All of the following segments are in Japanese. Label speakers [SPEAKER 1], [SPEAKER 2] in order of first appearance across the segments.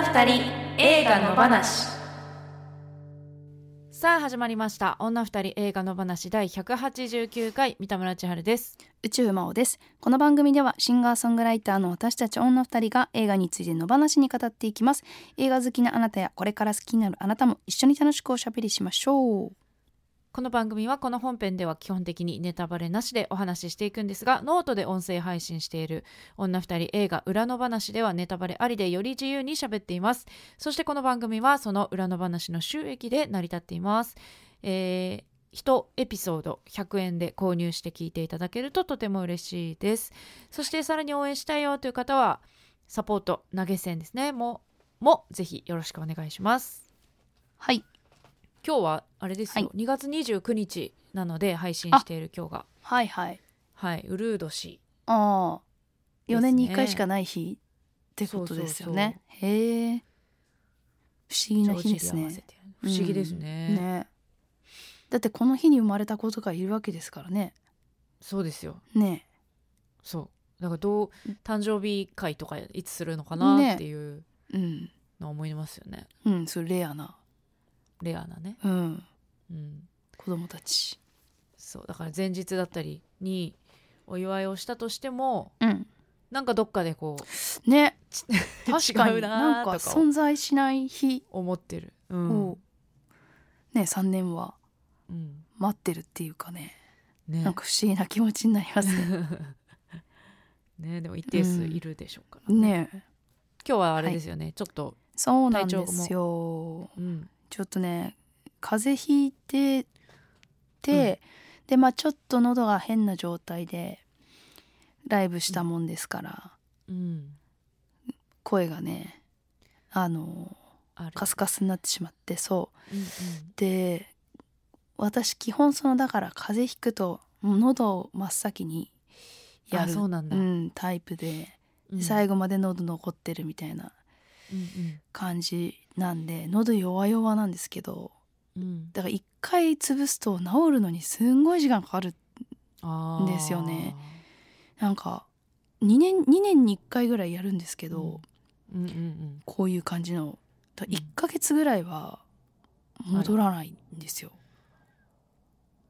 [SPEAKER 1] 女二人映画の話。
[SPEAKER 2] さあ始まりました。女二人映画の話第189回三田村千春です。
[SPEAKER 3] 宇宙魔王です。この番組ではシンガーソングライターの私たち女二人が映画についての話に語っていきます。映画好きなあなたやこれから好きになるあなたも一緒に楽しくおしゃべりしましょう
[SPEAKER 2] この番組はこの本編では基本的にネタバレなしでお話ししていくんですがノートで音声配信している女二人映画裏の話ではネタバレありでより自由に喋っています。そしてこの番組はその裏の話の収益で成り立っています。えー1エピソード100円で購入して聞いていただけるととても嬉しいです。そしてさらに応援したいよという方はサポート投げ銭ですね。ももぜひよろしくお願いします。
[SPEAKER 3] はい。
[SPEAKER 2] 今日はあれですよ、
[SPEAKER 3] は
[SPEAKER 2] 2月29日なので配信している今日が。
[SPEAKER 3] はいはい。
[SPEAKER 2] はい。ウルー年
[SPEAKER 3] ああ。
[SPEAKER 2] ですね
[SPEAKER 3] 4年に1回しかない日ってことですよね。へえ。不思議な日ですね。
[SPEAKER 2] 不思議ですね,、
[SPEAKER 3] うん。ね。だってこの日に生まれた子とかいるわけですからね。
[SPEAKER 2] そうですよ。
[SPEAKER 3] ね。
[SPEAKER 2] そう。だからどう誕生日会とかいつするのかなっていう
[SPEAKER 3] うん。
[SPEAKER 2] のは思いますよね。
[SPEAKER 3] うん。それレアな
[SPEAKER 2] レアなね。
[SPEAKER 3] うん。
[SPEAKER 2] うん。
[SPEAKER 3] 子供たち。
[SPEAKER 2] そう。だから前日だったりにお祝いをしたとしても
[SPEAKER 3] うん。
[SPEAKER 2] なんかどっかでこう
[SPEAKER 3] ね。
[SPEAKER 2] ち
[SPEAKER 3] 確かになんか存在しない日。
[SPEAKER 2] 思ってる。うん、
[SPEAKER 3] を、ね3年は
[SPEAKER 2] うん。
[SPEAKER 3] 待ってるっていうかね。
[SPEAKER 2] ね。
[SPEAKER 3] なんか不思議な気持ちになりますね。
[SPEAKER 2] ねでも一定数いるでしょうから
[SPEAKER 3] ね。
[SPEAKER 2] 今日はあれですよね、ちょっと、
[SPEAKER 3] そうなんですよ。
[SPEAKER 2] うん、
[SPEAKER 3] ちょっとね風邪ひいてて、でまあちょっと喉が変な状態でライブしたもんですから、
[SPEAKER 2] うん、
[SPEAKER 3] 声がねあのカスカスになってしまってそう。
[SPEAKER 2] うんうん。
[SPEAKER 3] で私基本そのだから風邪ひくと喉を真っ先にやる
[SPEAKER 2] うなん
[SPEAKER 3] タイプで
[SPEAKER 2] うん。
[SPEAKER 3] 最後まで喉残ってるみたいな。
[SPEAKER 2] うん
[SPEAKER 3] 感じなんで喉弱々なんですけど
[SPEAKER 2] うん。うん
[SPEAKER 3] だから一回潰すと治るのにすんごい時間かかる
[SPEAKER 2] あー
[SPEAKER 3] ですよね。なんか2年 ,2 年に1回ぐらいやるんですけど、
[SPEAKER 2] うん。うんうん
[SPEAKER 3] こういう感じのだ
[SPEAKER 2] うん。
[SPEAKER 3] 1ヶ月ぐらいは戻らないんですよ、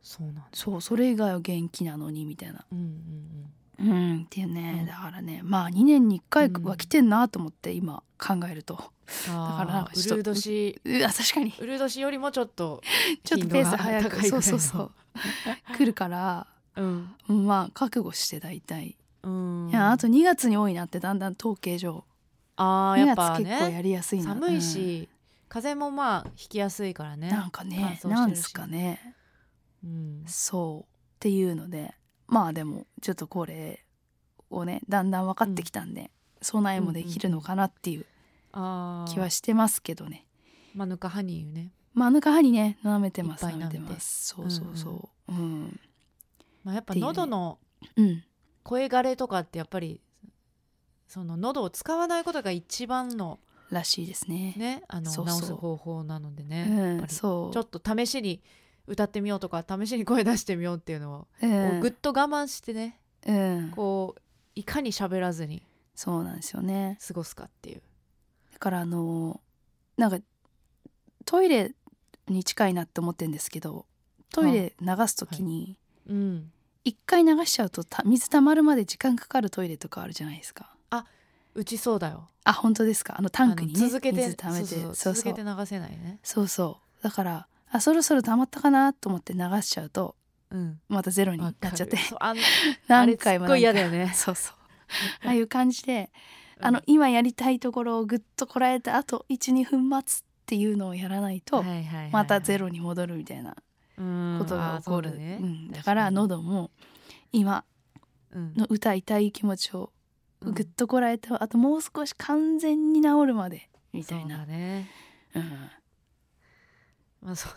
[SPEAKER 2] そうなんだ。
[SPEAKER 3] そうそれ以外は元気なのにみたいな。
[SPEAKER 2] うんうん
[SPEAKER 3] うんっていうね、
[SPEAKER 2] うん。
[SPEAKER 3] だからねまあ2年に1回は来てんなと思って今考えると、
[SPEAKER 2] うんあー
[SPEAKER 3] からなんかちょっと
[SPEAKER 2] ウルー年。
[SPEAKER 3] うわ確かに。
[SPEAKER 2] ウルー年よりもちょっと
[SPEAKER 3] ちょっとペース早くそうそうそう。来るから
[SPEAKER 2] うん。
[SPEAKER 3] まあ覚悟して大体、
[SPEAKER 2] うん。
[SPEAKER 3] いやあと2月に多いなってだんだん統計上。2
[SPEAKER 2] あーやっぱ
[SPEAKER 3] 月結構や
[SPEAKER 2] ね
[SPEAKER 3] りやすいな。
[SPEAKER 2] 寒いし、風邪もまあひきやすいからね
[SPEAKER 3] うん。なんかねなんですかね
[SPEAKER 2] うん
[SPEAKER 3] そうっていうのでまあでもちょっとこれをねだんだん分かってきたんで、備えもできるのかなっていう気はしてますけどね。
[SPEAKER 2] マヌカハニーね、
[SPEAKER 3] マヌカハニね舐めてます
[SPEAKER 2] 舐めて。
[SPEAKER 3] ます。そうそうそう。うん
[SPEAKER 2] まあ、やっぱ喉の
[SPEAKER 3] う。ん。
[SPEAKER 2] 声枯れとかってやっぱりその喉を使わないことが一番の
[SPEAKER 3] らしいですね。
[SPEAKER 2] ねあの治す方法なのでね、
[SPEAKER 3] う。
[SPEAKER 2] ちょっと試しに歌ってみようとか試しに声出してみようっていうのを、
[SPEAKER 3] うん
[SPEAKER 2] ぐっと我慢してね
[SPEAKER 3] うん
[SPEAKER 2] こういかに喋らずに
[SPEAKER 3] そうなんですよね。
[SPEAKER 2] 過ごすかっていう。
[SPEAKER 3] だからあのなんかトイレに近いなって思ってるんですけどトイレ流す時に
[SPEAKER 2] うん。
[SPEAKER 3] 一回流しちゃうとた水溜まるまで時間かかるトイレとかあるじゃないですか。
[SPEAKER 2] 打ちそうだよ。
[SPEAKER 3] あ本当ですか？あのタンクにね
[SPEAKER 2] 続けて
[SPEAKER 3] 水溜めて。
[SPEAKER 2] そうそう続けて流せないね。
[SPEAKER 3] そうそう。だからあそろそろ溜まったかなと思って流しちゃうと
[SPEAKER 2] うん。
[SPEAKER 3] またゼロになっちゃって。何回も何回も
[SPEAKER 2] よね。
[SPEAKER 3] そうそう。ああいう感じであの今やりたいところをぐっとこらえてあと12分待つっていうのをやらないとまたゼロに戻るみたいな
[SPEAKER 2] うん。
[SPEAKER 3] ことが起こる、
[SPEAKER 2] うだね。
[SPEAKER 3] うん。だから喉も今
[SPEAKER 2] うん。
[SPEAKER 3] の歌いたい気持ちを
[SPEAKER 2] うん
[SPEAKER 3] ぐっとこらえて、あともう少し完全に治るまでみたいな。
[SPEAKER 2] だね。
[SPEAKER 3] うん
[SPEAKER 2] まあそう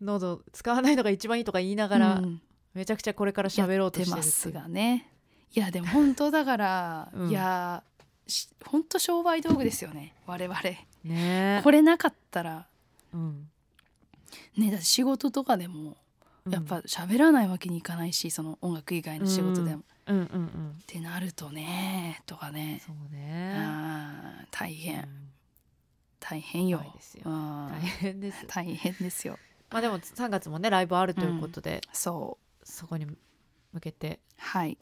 [SPEAKER 2] 喉使わないのが一番いいとか言いながら、
[SPEAKER 3] うん。
[SPEAKER 2] めちゃくちゃこれから喋ろうとして
[SPEAKER 3] ますがね。いやでも本当だから、
[SPEAKER 2] うん。
[SPEAKER 3] いやし本当商売道具ですよね。我々。
[SPEAKER 2] ね。
[SPEAKER 3] これなかったら。
[SPEAKER 2] うん。
[SPEAKER 3] ねだって仕事とかでもやっぱ喋らないわけにいかないし、その音楽以外の仕事でも、
[SPEAKER 2] うんうんうん。
[SPEAKER 3] ってなるとねとかね。
[SPEAKER 2] そうね。
[SPEAKER 3] あー大変、
[SPEAKER 2] うん
[SPEAKER 3] 大変よ。
[SPEAKER 2] 大変です
[SPEAKER 3] 大変です。よ。
[SPEAKER 2] まあでも3月もねライブあるということで、
[SPEAKER 3] そう。
[SPEAKER 2] そこに向けて
[SPEAKER 3] はい。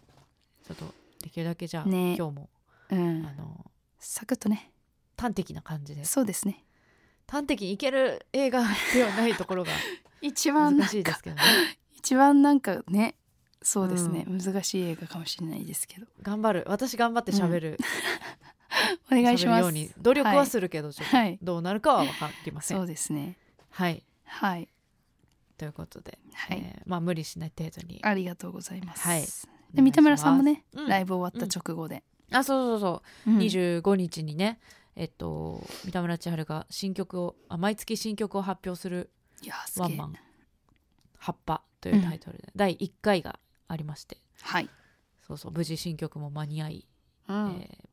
[SPEAKER 2] ちょっとできるだけじゃあ、
[SPEAKER 3] ね。
[SPEAKER 2] 今日も
[SPEAKER 3] うん。
[SPEAKER 2] あの
[SPEAKER 3] サクッとね。
[SPEAKER 2] 端的な感じで。
[SPEAKER 3] そうですね。
[SPEAKER 2] 端的にいける映画ではないところが
[SPEAKER 3] 一番な
[SPEAKER 2] 難しいですけどね。
[SPEAKER 3] 一番なんかねそうですね、難しい映画かもしれないですけど。
[SPEAKER 2] 頑張る。私頑張って喋る、
[SPEAKER 3] お願いします。
[SPEAKER 2] 喋るように努力はするけど、ちょっと
[SPEAKER 3] はい。
[SPEAKER 2] どうなるかは分かりません、
[SPEAKER 3] そうですね。
[SPEAKER 2] はい。
[SPEAKER 3] はい。
[SPEAKER 2] ということで、
[SPEAKER 3] はい、
[SPEAKER 2] えーまあ無理しない程度に。
[SPEAKER 3] ありがとうございます、
[SPEAKER 2] はい。
[SPEAKER 3] で三田村さんもね、
[SPEAKER 2] うん。
[SPEAKER 3] ライブ終わった直後で、
[SPEAKER 2] あそうそうそう、
[SPEAKER 3] うん。
[SPEAKER 2] 25日にねえっと三田村千春が新曲をあ毎月新曲を発表するワンマン「葉っぱ」というタイトルで、第1回がありまして。
[SPEAKER 3] はい、
[SPEAKER 2] そうそう無事新曲も間に合い、
[SPEAKER 3] うん。
[SPEAKER 2] えー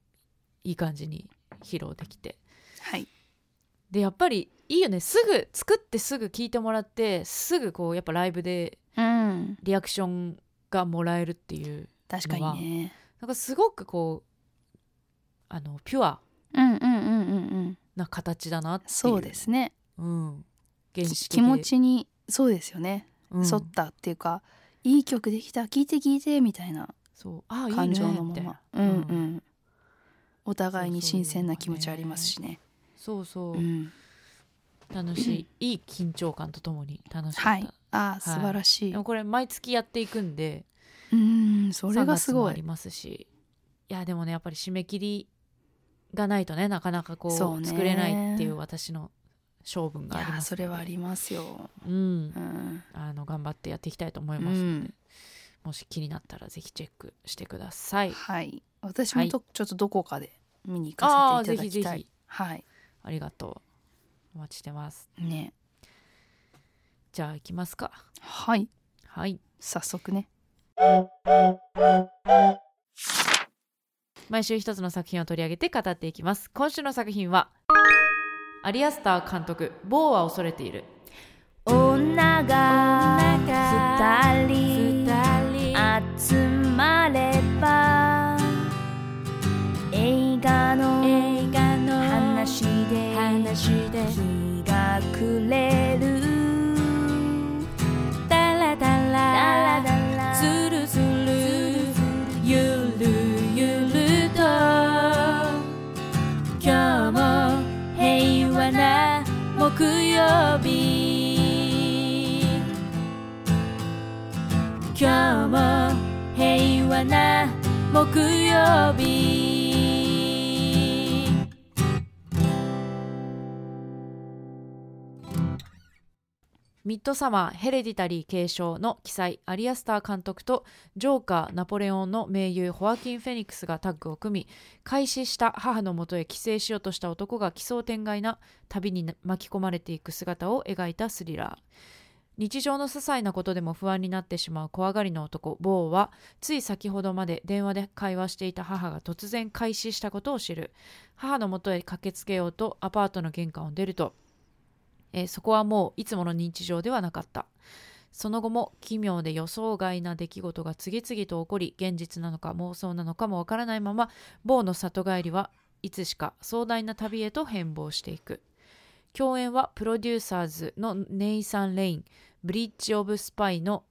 [SPEAKER 2] いい感じに披露できて。
[SPEAKER 3] はい。
[SPEAKER 2] でやっぱりいいよね。すぐ作ってすぐ聴いてもらってすぐこうやっぱライブで
[SPEAKER 3] うん。
[SPEAKER 2] リアクションがもらえるっていう
[SPEAKER 3] 確かにね。
[SPEAKER 2] なんかすごくこうあのピュア
[SPEAKER 3] うんうんうんうんうん。
[SPEAKER 2] な形だなっていう。
[SPEAKER 3] そうですね。
[SPEAKER 2] うん。原始的
[SPEAKER 3] 気持ちにそうですよね、
[SPEAKER 2] うん。
[SPEAKER 3] 沿ったっていうかいい曲できた聴いて聴いてみたいな
[SPEAKER 2] そう。ああいいね
[SPEAKER 3] 感情のま
[SPEAKER 2] みたいな。
[SPEAKER 3] まうんう
[SPEAKER 2] うん
[SPEAKER 3] んお互いに新鮮な気持ちありますしね。
[SPEAKER 2] そうそう、
[SPEAKER 3] うん。
[SPEAKER 2] 楽しい。いい緊張感とともに楽しかった、
[SPEAKER 3] はい。ああ素晴らしい、
[SPEAKER 2] でもこれ毎月やっていくんで
[SPEAKER 3] うんそれがす
[SPEAKER 2] 3月も
[SPEAKER 3] ごい。
[SPEAKER 2] ありますし。いやでもねやっぱり締め切りがないとねなかなかこう作れないっていう私の性分
[SPEAKER 3] い
[SPEAKER 2] があります
[SPEAKER 3] やそれはありますよ、
[SPEAKER 2] うん。
[SPEAKER 3] うん。
[SPEAKER 2] あの頑張ってやっていきたいと思いうますので、
[SPEAKER 3] ん、
[SPEAKER 2] もし気になったらぜひチェックしてください。
[SPEAKER 3] はい。私もと、ちょっとどこかで見に行
[SPEAKER 2] ああ
[SPEAKER 3] かせていただきたい。
[SPEAKER 2] ぜひぜひ。
[SPEAKER 3] はい。
[SPEAKER 2] ありがとう。お待ちしてます。
[SPEAKER 3] ね。
[SPEAKER 2] じゃあ行きますか。
[SPEAKER 3] はい。
[SPEAKER 2] はい。
[SPEAKER 3] 早速ね。
[SPEAKER 2] 毎週一つの作品を取り上げて語っていきます。今週の作品はアリアスター監督「某は恐れている。
[SPEAKER 1] 女が二人。集木曜日。今日も平和な木曜日。
[SPEAKER 2] ミッドサマーヘレディタリー継承の記載アリアスター監督とジョーカーナポレオンの盟友ホアキン・フェニックスがタッグを組み開始した母のもとへ帰省しようとした男が奇想天外な旅に巻き込まれていく姿を描いたスリラー。日常の些細なことでも不安になってしまう怖がりの男ボーはつい先ほどまで電話で会話していた母が突然開始したことを知る。母のもとへ駆けつけようとアパートの玄関を出るとえーそこはもういつもの日常ではなかった。その後も奇妙で予想外な出来事が次々と起こり現実なのか妄想なのかもわからないまま某の里帰りはいつしか壮大な旅へと変貌していく。共演はプロデューサーズのネイサン・レインブリッジ・オブ・スパイの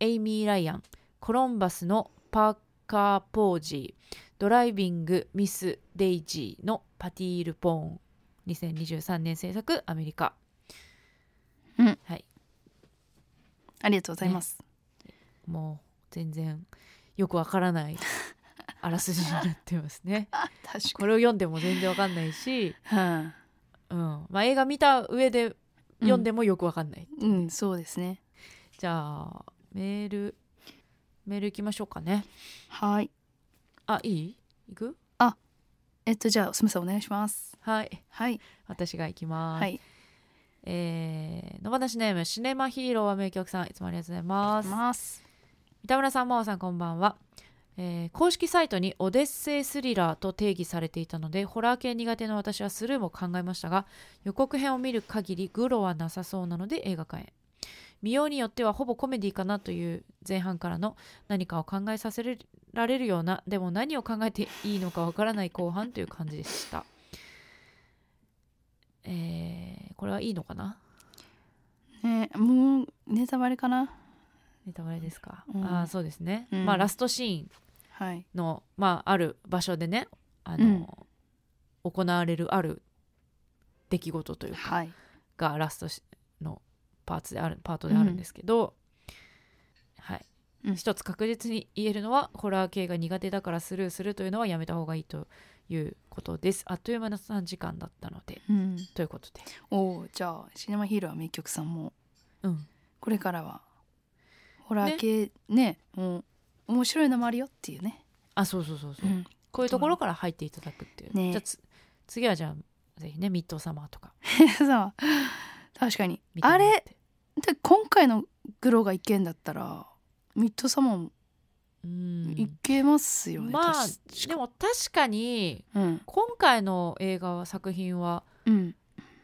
[SPEAKER 2] エイミー・ライアンコロンバスのパーカー・ポージードライビング・ミス・デイジーのパティール・ポーン。2023年制作アメリカ。
[SPEAKER 3] うん。
[SPEAKER 2] はい。
[SPEAKER 3] ありがとうございます、
[SPEAKER 2] もう全然よくわからない あらすじになってますね。
[SPEAKER 3] 確か
[SPEAKER 2] これを読んでも全然わかんないし、
[SPEAKER 3] には
[SPEAKER 2] うん。まあ、映画見た上で読んでもよくわかんない、
[SPEAKER 3] い、う。ん、そうですね。
[SPEAKER 2] じゃあメールメールいきましょうかね。
[SPEAKER 3] はい。
[SPEAKER 2] あいい？いく？
[SPEAKER 3] えっとじゃあすみませんお願いします。
[SPEAKER 2] はい。
[SPEAKER 3] はい。
[SPEAKER 2] 私がいきます、
[SPEAKER 3] はい。
[SPEAKER 2] えー、野放しネームシネマヒーローは名曲さんいつもありがとうございます。
[SPEAKER 3] ます。
[SPEAKER 2] 三田村さん真央さんこんばんは、えー公式サイトにオデッセイスリラーと定義されていたのでホラー系苦手な私はスルーも考えましたが予告編を見る限りグロはなさそうなので映画館へ。見ようによってはほぼコメディかなという前半からの何かを考えさせられるようなでも何を考えていいのかわからない後半という感じでした。えーこれはいいのかな？
[SPEAKER 3] ねもうネタバレかな？
[SPEAKER 2] ネタバレですか、
[SPEAKER 3] うん。
[SPEAKER 2] ああそうですね、
[SPEAKER 3] うん。
[SPEAKER 2] まあラストシーン
[SPEAKER 3] はい。
[SPEAKER 2] の、まあ、ある場所でねあの、行われるある出来事というか
[SPEAKER 3] はい。
[SPEAKER 2] がラストしのパーツであるパートであるんですけど、はい、
[SPEAKER 3] うん。
[SPEAKER 2] 一つ確実に言えるのはホラー系が苦手だからスルーするというのはやめた方がいいということです。あっという間の3時間だったので
[SPEAKER 3] うん。
[SPEAKER 2] ということで。
[SPEAKER 3] おーじゃあシネマヒーローは名曲さんも。
[SPEAKER 2] うん。
[SPEAKER 3] これからはホラー系ねもう面白いのもあるよっていうね、
[SPEAKER 2] あそうそうそうそう、
[SPEAKER 3] うん、
[SPEAKER 2] こういうところから入っていただくっていう、
[SPEAKER 3] ね。
[SPEAKER 2] じゃ次はじゃあぜひねミッドサマーとか。
[SPEAKER 3] さ確かに。あれ
[SPEAKER 2] て
[SPEAKER 3] で今回のグロがいけんだったらミッドサマーも
[SPEAKER 2] うん。
[SPEAKER 3] いけますよね、
[SPEAKER 2] まあでも確かに
[SPEAKER 3] うん。
[SPEAKER 2] 今回の映画は作品は、
[SPEAKER 3] うん。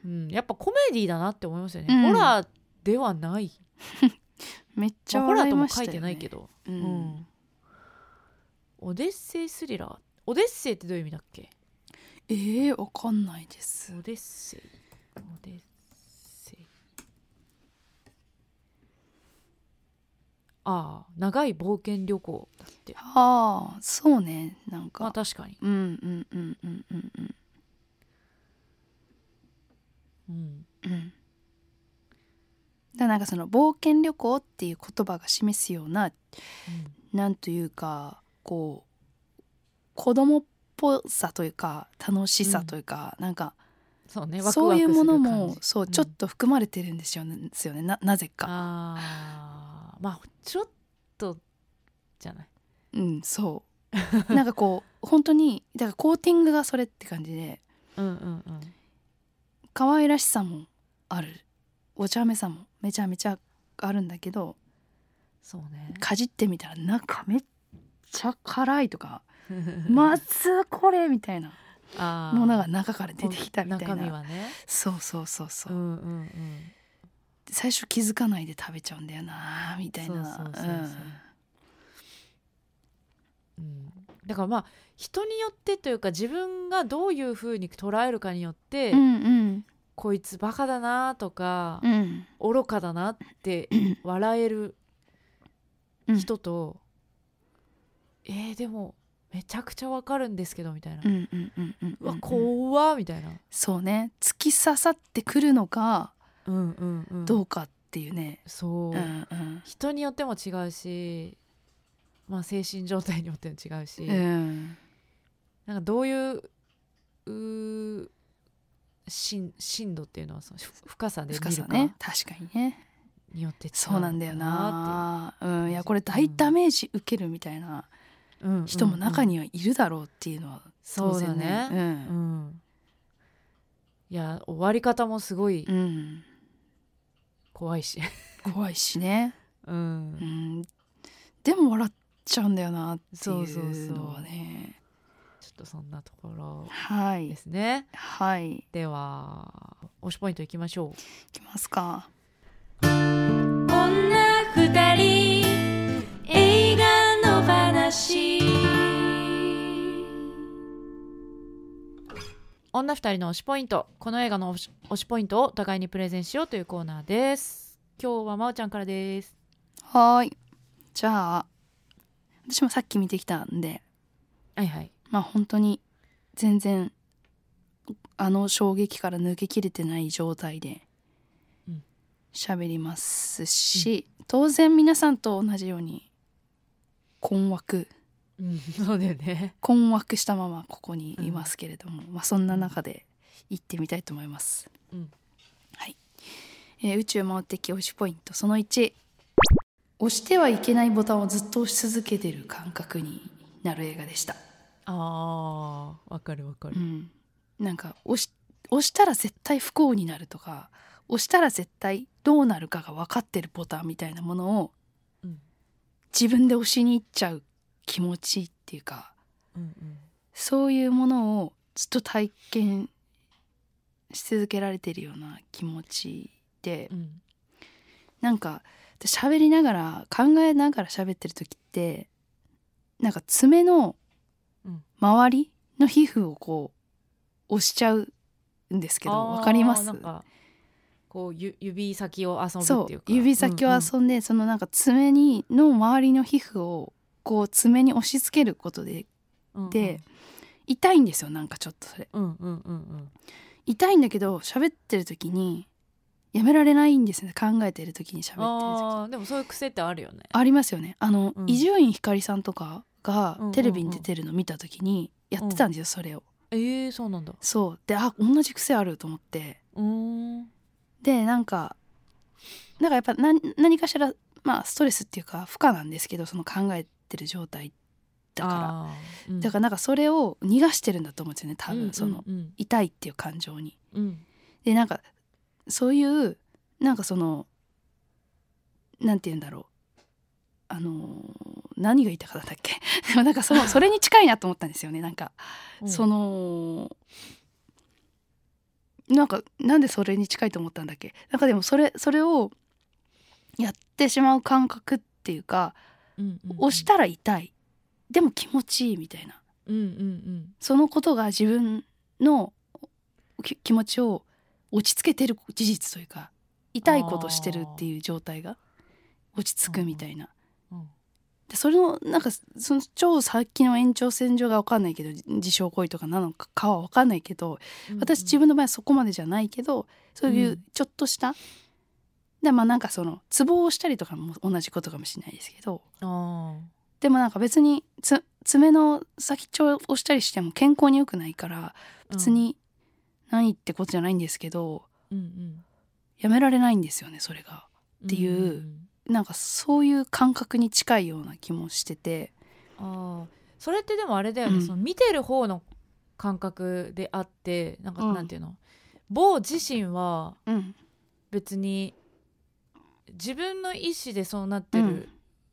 [SPEAKER 2] うん、やっぱコメディだなって思いますよね、
[SPEAKER 3] うん。
[SPEAKER 2] ホラーではない、
[SPEAKER 3] めっちゃ
[SPEAKER 2] まあホラーとも書いてないけど、
[SPEAKER 3] う、
[SPEAKER 2] うん。んオデッセイスリラー。オデッセイってどういう意味だっけ？
[SPEAKER 3] えー、わかんないです。
[SPEAKER 2] オデッセイ。オデッセイああ長い冒険旅行だって。
[SPEAKER 3] ああそうね。なんか、
[SPEAKER 2] まあ確かに。
[SPEAKER 3] うんうんうんうんうん。うん。
[SPEAKER 2] うん。
[SPEAKER 3] うんだなんかその冒険旅行っていう言葉が示すようななんというかこう子供っぽさというか楽しさというか、なんか
[SPEAKER 2] そうねワク
[SPEAKER 3] そう
[SPEAKER 2] ワクする
[SPEAKER 3] いうものもそう
[SPEAKER 2] うん
[SPEAKER 3] ちょっと含まれてるんですよね,、ですよね。ななぜか
[SPEAKER 2] まあちょっとじゃない？
[SPEAKER 3] うんそう。なんかこう本当にだからコーティングがそれって感じで。
[SPEAKER 2] うんうんうん
[SPEAKER 3] 可愛らしさもある。お茶目さもめちゃめちゃあるんだけど
[SPEAKER 2] そうね。
[SPEAKER 3] かじってみたら中めっちゃ辛いとか まずこれみたいな。
[SPEAKER 2] あー。
[SPEAKER 3] ものが中から出てきたみたい
[SPEAKER 2] 中身
[SPEAKER 3] な
[SPEAKER 2] はね。
[SPEAKER 3] そうそうそうそう。う、
[SPEAKER 2] んうんうん
[SPEAKER 3] 最初気づかないで食べちゃうんだよなみたいな。
[SPEAKER 2] だからまあ人によってというか自分がどういうふうに捉えるかによって、
[SPEAKER 3] うんうん。
[SPEAKER 2] こいつバカだなとか、
[SPEAKER 3] うん。
[SPEAKER 2] 愚かだなって笑える
[SPEAKER 3] うん。
[SPEAKER 2] 人と、えー、でもめちゃくちゃわかるんですけどみたいな、
[SPEAKER 3] うんうんうんうんうん
[SPEAKER 2] うわ怖っみたいな、
[SPEAKER 3] そうね。突き刺さってくるのか
[SPEAKER 2] うんうんうん、
[SPEAKER 3] どうかっていうね。
[SPEAKER 2] そう、
[SPEAKER 3] うんうん。
[SPEAKER 2] 人によっても違うし、まあ、精神状態によっても違うし、
[SPEAKER 3] うん。
[SPEAKER 2] なんかどういううー深深度っていうのはそのふ深さで見
[SPEAKER 3] 深さ
[SPEAKER 2] るか
[SPEAKER 3] ね。確かにね。
[SPEAKER 2] によって違う
[SPEAKER 3] そうなんだよな。うん。いやこれ大
[SPEAKER 2] うん
[SPEAKER 3] ダメージ受けるみたいな人も中
[SPEAKER 2] うん
[SPEAKER 3] にはいるだろうっていうのは
[SPEAKER 2] そうだね。
[SPEAKER 3] 当然ね。
[SPEAKER 2] うん。いや終わり方もすごい
[SPEAKER 3] うん、うん、
[SPEAKER 2] 怖いし、
[SPEAKER 3] 怖いしね、
[SPEAKER 2] うん。
[SPEAKER 3] うん、でも笑っちゃうんだよなって
[SPEAKER 2] そうそう
[SPEAKER 3] いう
[SPEAKER 2] そう。
[SPEAKER 3] のはね
[SPEAKER 2] ちょっとそんなところ
[SPEAKER 3] はい。
[SPEAKER 2] ですね。
[SPEAKER 3] はい。い
[SPEAKER 2] では推しポイントいきましょ
[SPEAKER 3] きますか。
[SPEAKER 1] 女二人映画の話
[SPEAKER 2] 女二人の推しポイントこの映画の推し推しポイントをお互いにプレゼンしようというコーナーです。今日はまおちゃんからです。
[SPEAKER 3] はーい。じゃあ私もさっき見てきたんで。
[SPEAKER 2] はいはい。
[SPEAKER 3] まあ本当に全然あの衝撃から抜けきれてない状態で
[SPEAKER 2] うん。
[SPEAKER 3] 喋りますし、当然皆さんと同じように困惑
[SPEAKER 2] うんそうだよね。
[SPEAKER 3] 困惑したままここにいますけれども、まあそんな中で行ってみたいと思います。
[SPEAKER 2] うん。
[SPEAKER 3] はい、えー宇宙回ってき推しポイントその1押してはいけないボタンをずっと押し続けてる感覚になる映画でした。
[SPEAKER 2] あーわかるわかる。
[SPEAKER 3] うん、なんか押し押したら絶対不幸になるとか押したら絶対どうなるかが分かってるボタンみたいなものを
[SPEAKER 2] うん。
[SPEAKER 3] 自分で押しに行っちゃう気持ちっていうか
[SPEAKER 2] うんうん。
[SPEAKER 3] そういうものをずっと体験し続けられてるような気持ちで
[SPEAKER 2] うん。
[SPEAKER 3] なんか喋りながら考えながら喋ってる時ってなんか爪の
[SPEAKER 2] うん。
[SPEAKER 3] 周りの皮膚をこう押しちゃうんんですけどわかります？
[SPEAKER 2] こうゆ指先を遊ぶ
[SPEAKER 3] そ
[SPEAKER 2] っていうか。
[SPEAKER 3] う指先を遊んで、そのなんか爪にの周りの皮膚をこう爪に押し付けることで
[SPEAKER 2] うんうん。
[SPEAKER 3] で、痛いんですよなんかちょっとそれ。
[SPEAKER 2] うんうんうんうん。
[SPEAKER 3] 痛いんだけど喋ってる時にやめられないんですね考えてる時に喋ってる時。
[SPEAKER 2] でもそういう癖ってあるよね。
[SPEAKER 3] ありますよね。あの
[SPEAKER 2] うん。
[SPEAKER 3] 伊集院光さんとかが
[SPEAKER 2] うんうんうん。
[SPEAKER 3] テレビに出てるの見た時にやってたんですよそれを。
[SPEAKER 2] えー、そうなんだ。
[SPEAKER 3] そう。であ同じ癖あると思って。でなんかだからやっぱ何何かしらまあストレスっていうか負荷なんですけどその考えてる状態だから。
[SPEAKER 2] うん。
[SPEAKER 3] だからなんかそれを逃がしてるんだと思うんですよね多
[SPEAKER 2] うん
[SPEAKER 3] 分その
[SPEAKER 2] うん。
[SPEAKER 3] 痛いっていう感情に。
[SPEAKER 2] うん。
[SPEAKER 3] でなんかそういうなんかそのなんて言うんだろう。あのー何が言いたかったっけ？でもなんかその それに近いなと思ったんですよねなんか、
[SPEAKER 2] うん。
[SPEAKER 3] そのなんかなんでそれに近いと思ったんだっけ？なんかでもそれそれをやってしまう感覚っていうか押したら痛い。でも気持ちいいみたいな。
[SPEAKER 2] うんうん
[SPEAKER 3] そのことが自分のき気持ちを落ち着けてる事実というか痛いことしてるっていう状態が落ち着くみたいな。
[SPEAKER 2] うんうん
[SPEAKER 3] でそれのなんかその超先の延長線上が分かんないけど自傷行為とかなのかかは分かんないけど
[SPEAKER 2] うん。
[SPEAKER 3] 私自分の場合はそこまでじゃないけどそういううん。ちょっとした、でまあなんかそのツボをしたりとかも同じことかもしれないですけど。
[SPEAKER 2] あ
[SPEAKER 3] でもなんか別につ爪の先っちょを押したりしても健康に良くないから
[SPEAKER 2] ー
[SPEAKER 3] 別に何ってことじゃないんですけど、
[SPEAKER 2] うんうん。
[SPEAKER 3] やめられないんですよねそれが。っていうんなんかそういう感覚に近いような気もしてて。
[SPEAKER 2] ああそれってでもあれだよね、
[SPEAKER 3] うん。
[SPEAKER 2] その見てる方の感覚であってなんか
[SPEAKER 3] うん。
[SPEAKER 2] なんていうの、某自身は
[SPEAKER 3] うん。
[SPEAKER 2] 別に自分の意思でそうなってる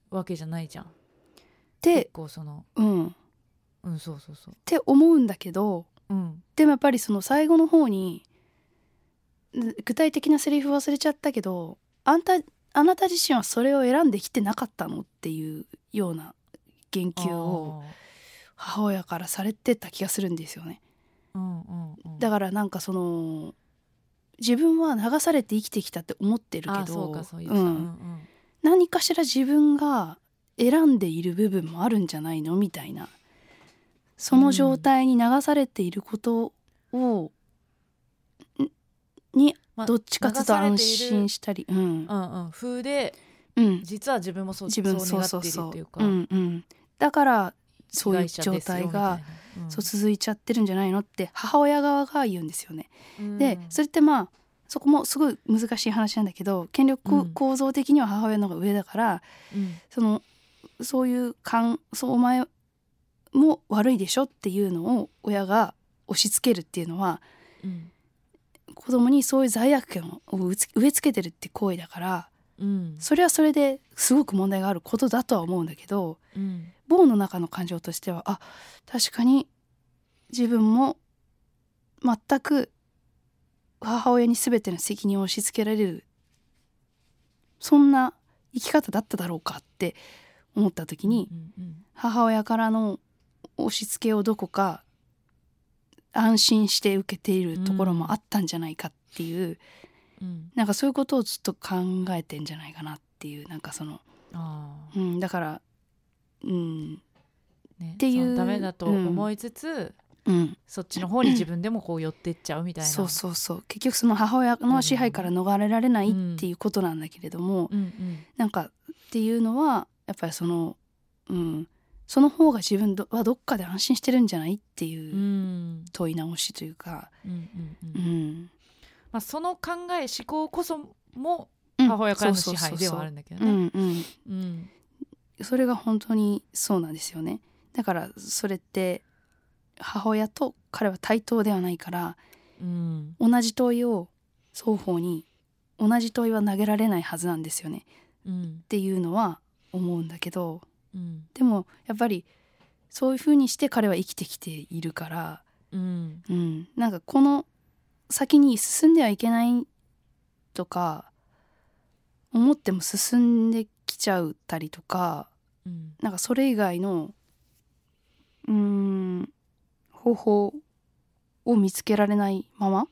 [SPEAKER 2] わけじゃないじゃん、
[SPEAKER 3] で
[SPEAKER 2] 結構その。
[SPEAKER 3] うん。っ
[SPEAKER 2] うんそうそうそう。
[SPEAKER 3] て思うんだけど
[SPEAKER 2] うん。
[SPEAKER 3] でもやっぱりその最後の方にん具体的なセリフ忘れちゃったけどあんたあなた自身はそれを選んできてなかったのっていうような言及を母親からされてた気がするんですよね。
[SPEAKER 2] あーうんうんうん。
[SPEAKER 3] だからなんかその自分は流されて生きてきたって思ってるけど何かしら自分が選んでいる部分もあるんじゃないのみたいな。その状態に流されていることを、ん。に
[SPEAKER 2] まあ
[SPEAKER 3] どっちかっていうと安心したり、うん。
[SPEAKER 2] うんうん。風で
[SPEAKER 3] うん、
[SPEAKER 2] 実は自分もそう
[SPEAKER 3] 自分
[SPEAKER 2] そう願っている
[SPEAKER 3] そうそう。そう
[SPEAKER 2] っていうか。
[SPEAKER 3] うんうん、だからそういう状態が
[SPEAKER 2] な、うん。
[SPEAKER 3] そう続いちゃってるんじゃないのって母親側が言うんですよね。
[SPEAKER 2] うん。
[SPEAKER 3] でそれってまあそこもすごい難しい話なんだけど権力
[SPEAKER 2] うん。
[SPEAKER 3] 構造的には母親の方が上だから、
[SPEAKER 2] うん。
[SPEAKER 3] そのそういう感そうお前も悪いでしょっていうのを親が押し付けるっていうのは
[SPEAKER 2] うん。
[SPEAKER 3] 子供にそういう罪悪感を植え付けてるって行為だから
[SPEAKER 2] うん。
[SPEAKER 3] それはそれですごく問題があることだとは思うんだけど
[SPEAKER 2] うん
[SPEAKER 3] 棒の中の感情としてはあ確かに自分も全く母親に全ての責任を押し付けられるそんな生き方だっただろうかって思った時に母親からの押し付けをどこか安心して受けているところもあったんじゃないかっていう、
[SPEAKER 2] うん。
[SPEAKER 3] なんかそういうことをずっと考えてんじゃないかなっていうなんかその、うん、だからうん。
[SPEAKER 2] ね
[SPEAKER 3] っていう
[SPEAKER 2] ダメだと思いつつ、
[SPEAKER 3] うん。
[SPEAKER 2] そっちの方に自分でもこう寄ってっちゃうみたいな。
[SPEAKER 3] そうそうそう。結局その母親の支配から逃れられないっていうことなんだけれども、
[SPEAKER 2] うんうん。
[SPEAKER 3] なんかっていうのはやっぱりその、うん、その方が自分はどっかで安心してるんじゃないって
[SPEAKER 2] う
[SPEAKER 3] いうん。問い直しというか、
[SPEAKER 2] まあ、その考え思考こそも
[SPEAKER 3] うん。
[SPEAKER 2] 母親からの支配ではあるんだけどね。
[SPEAKER 3] それが本当にそうなんですよね。だからそれって母親と彼は対等ではないから
[SPEAKER 2] うん。
[SPEAKER 3] 同じ問いを双方に同じ問いは投げられないはずなんですよね。
[SPEAKER 2] うん。
[SPEAKER 3] っていうのは思うんだけど
[SPEAKER 2] うん。
[SPEAKER 3] でもやっぱりそういうふうにして彼は生きてきているから、
[SPEAKER 2] うん。
[SPEAKER 3] うん、なんかこの先に進んではいけないとか思っても進んできちゃったりとか
[SPEAKER 2] うん。
[SPEAKER 3] なんかそれ以外のうーん方法を見つけられないまま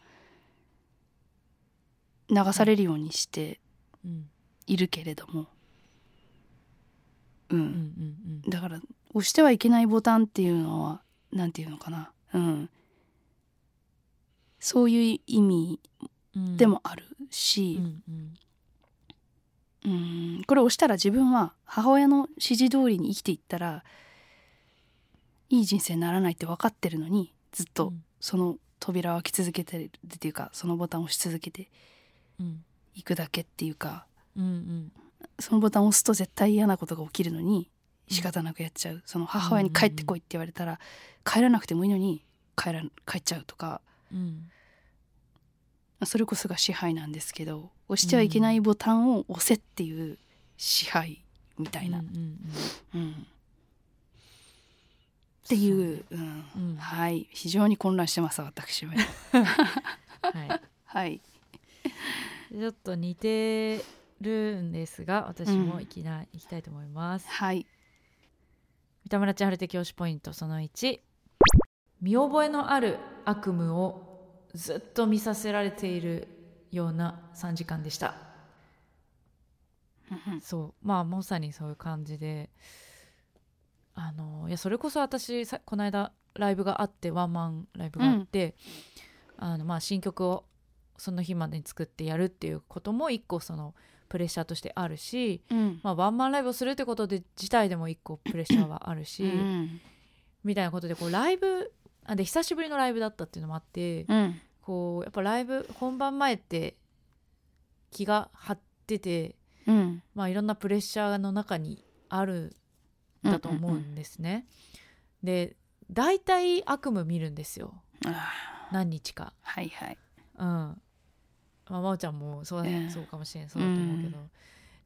[SPEAKER 3] 流されるようにして
[SPEAKER 2] うん。
[SPEAKER 3] いるけれども、うん。
[SPEAKER 2] うんうん
[SPEAKER 3] だから押してはいけないボタンっていうのはなんていうのかな、うん、そういう意味
[SPEAKER 2] うん。
[SPEAKER 3] でもある
[SPEAKER 2] う
[SPEAKER 3] し、
[SPEAKER 2] んうん
[SPEAKER 3] うん、これ押したら自分は母親の指示通りに生きていったらいい人生にならないって分かってるのにずっと
[SPEAKER 2] うん。
[SPEAKER 3] その扉を開き続けてるっていうかそのボタンを押し続けて
[SPEAKER 2] うん。
[SPEAKER 3] いくだけっていうか
[SPEAKER 2] うんうん。
[SPEAKER 3] そのボタンを押すと絶対嫌なことが起きるのに仕方なくやっちゃう。その母親に帰ってこいって言われたら帰らなくてもいいのに帰ら帰っちゃうとか。
[SPEAKER 2] うん
[SPEAKER 3] それこそが支配なんですけど押してはいけないボタンを押せっていう支配みたいな、
[SPEAKER 2] うんうん
[SPEAKER 3] うんっていう、うん。
[SPEAKER 2] うん。
[SPEAKER 3] はい。非常に混乱してます私は。
[SPEAKER 2] うんはい。
[SPEAKER 3] はい。
[SPEAKER 2] ちょっと似てるんですが私もいきな、いきたいと思います。
[SPEAKER 3] はい。
[SPEAKER 2] 三田村千春的教師ポイントその1見覚えのある悪夢をずっと見させられているような3時間でした。
[SPEAKER 3] うん
[SPEAKER 2] そう。まあまさにそういう感じで。あのいやそれこそ私さこの間ライブがあってワンマンライブがあって、あのまあ新曲をその日までに作ってやるっていうことも一個そのプレッシャーとしてあるし、
[SPEAKER 3] うん。
[SPEAKER 2] まあ、ワンマンライブをするってことで自体でも一個プレッシャーはあるし、
[SPEAKER 3] うん。
[SPEAKER 2] みたいなことでこうライブあで久しぶりのライブだったっていうのもあって、
[SPEAKER 3] うん。
[SPEAKER 2] こうやっぱライブ本番前って気が張ってて、
[SPEAKER 3] うん。
[SPEAKER 2] まあ、いろんなプレッシャーの中にあるんだと思うんですね。で大体悪夢見るんですよ。
[SPEAKER 3] あ
[SPEAKER 2] 何日か。
[SPEAKER 3] ーはいはい。
[SPEAKER 2] うん。まあ、真央ちゃんもそう,、
[SPEAKER 3] ええ。
[SPEAKER 2] そうかもしれんそうだと思うけど、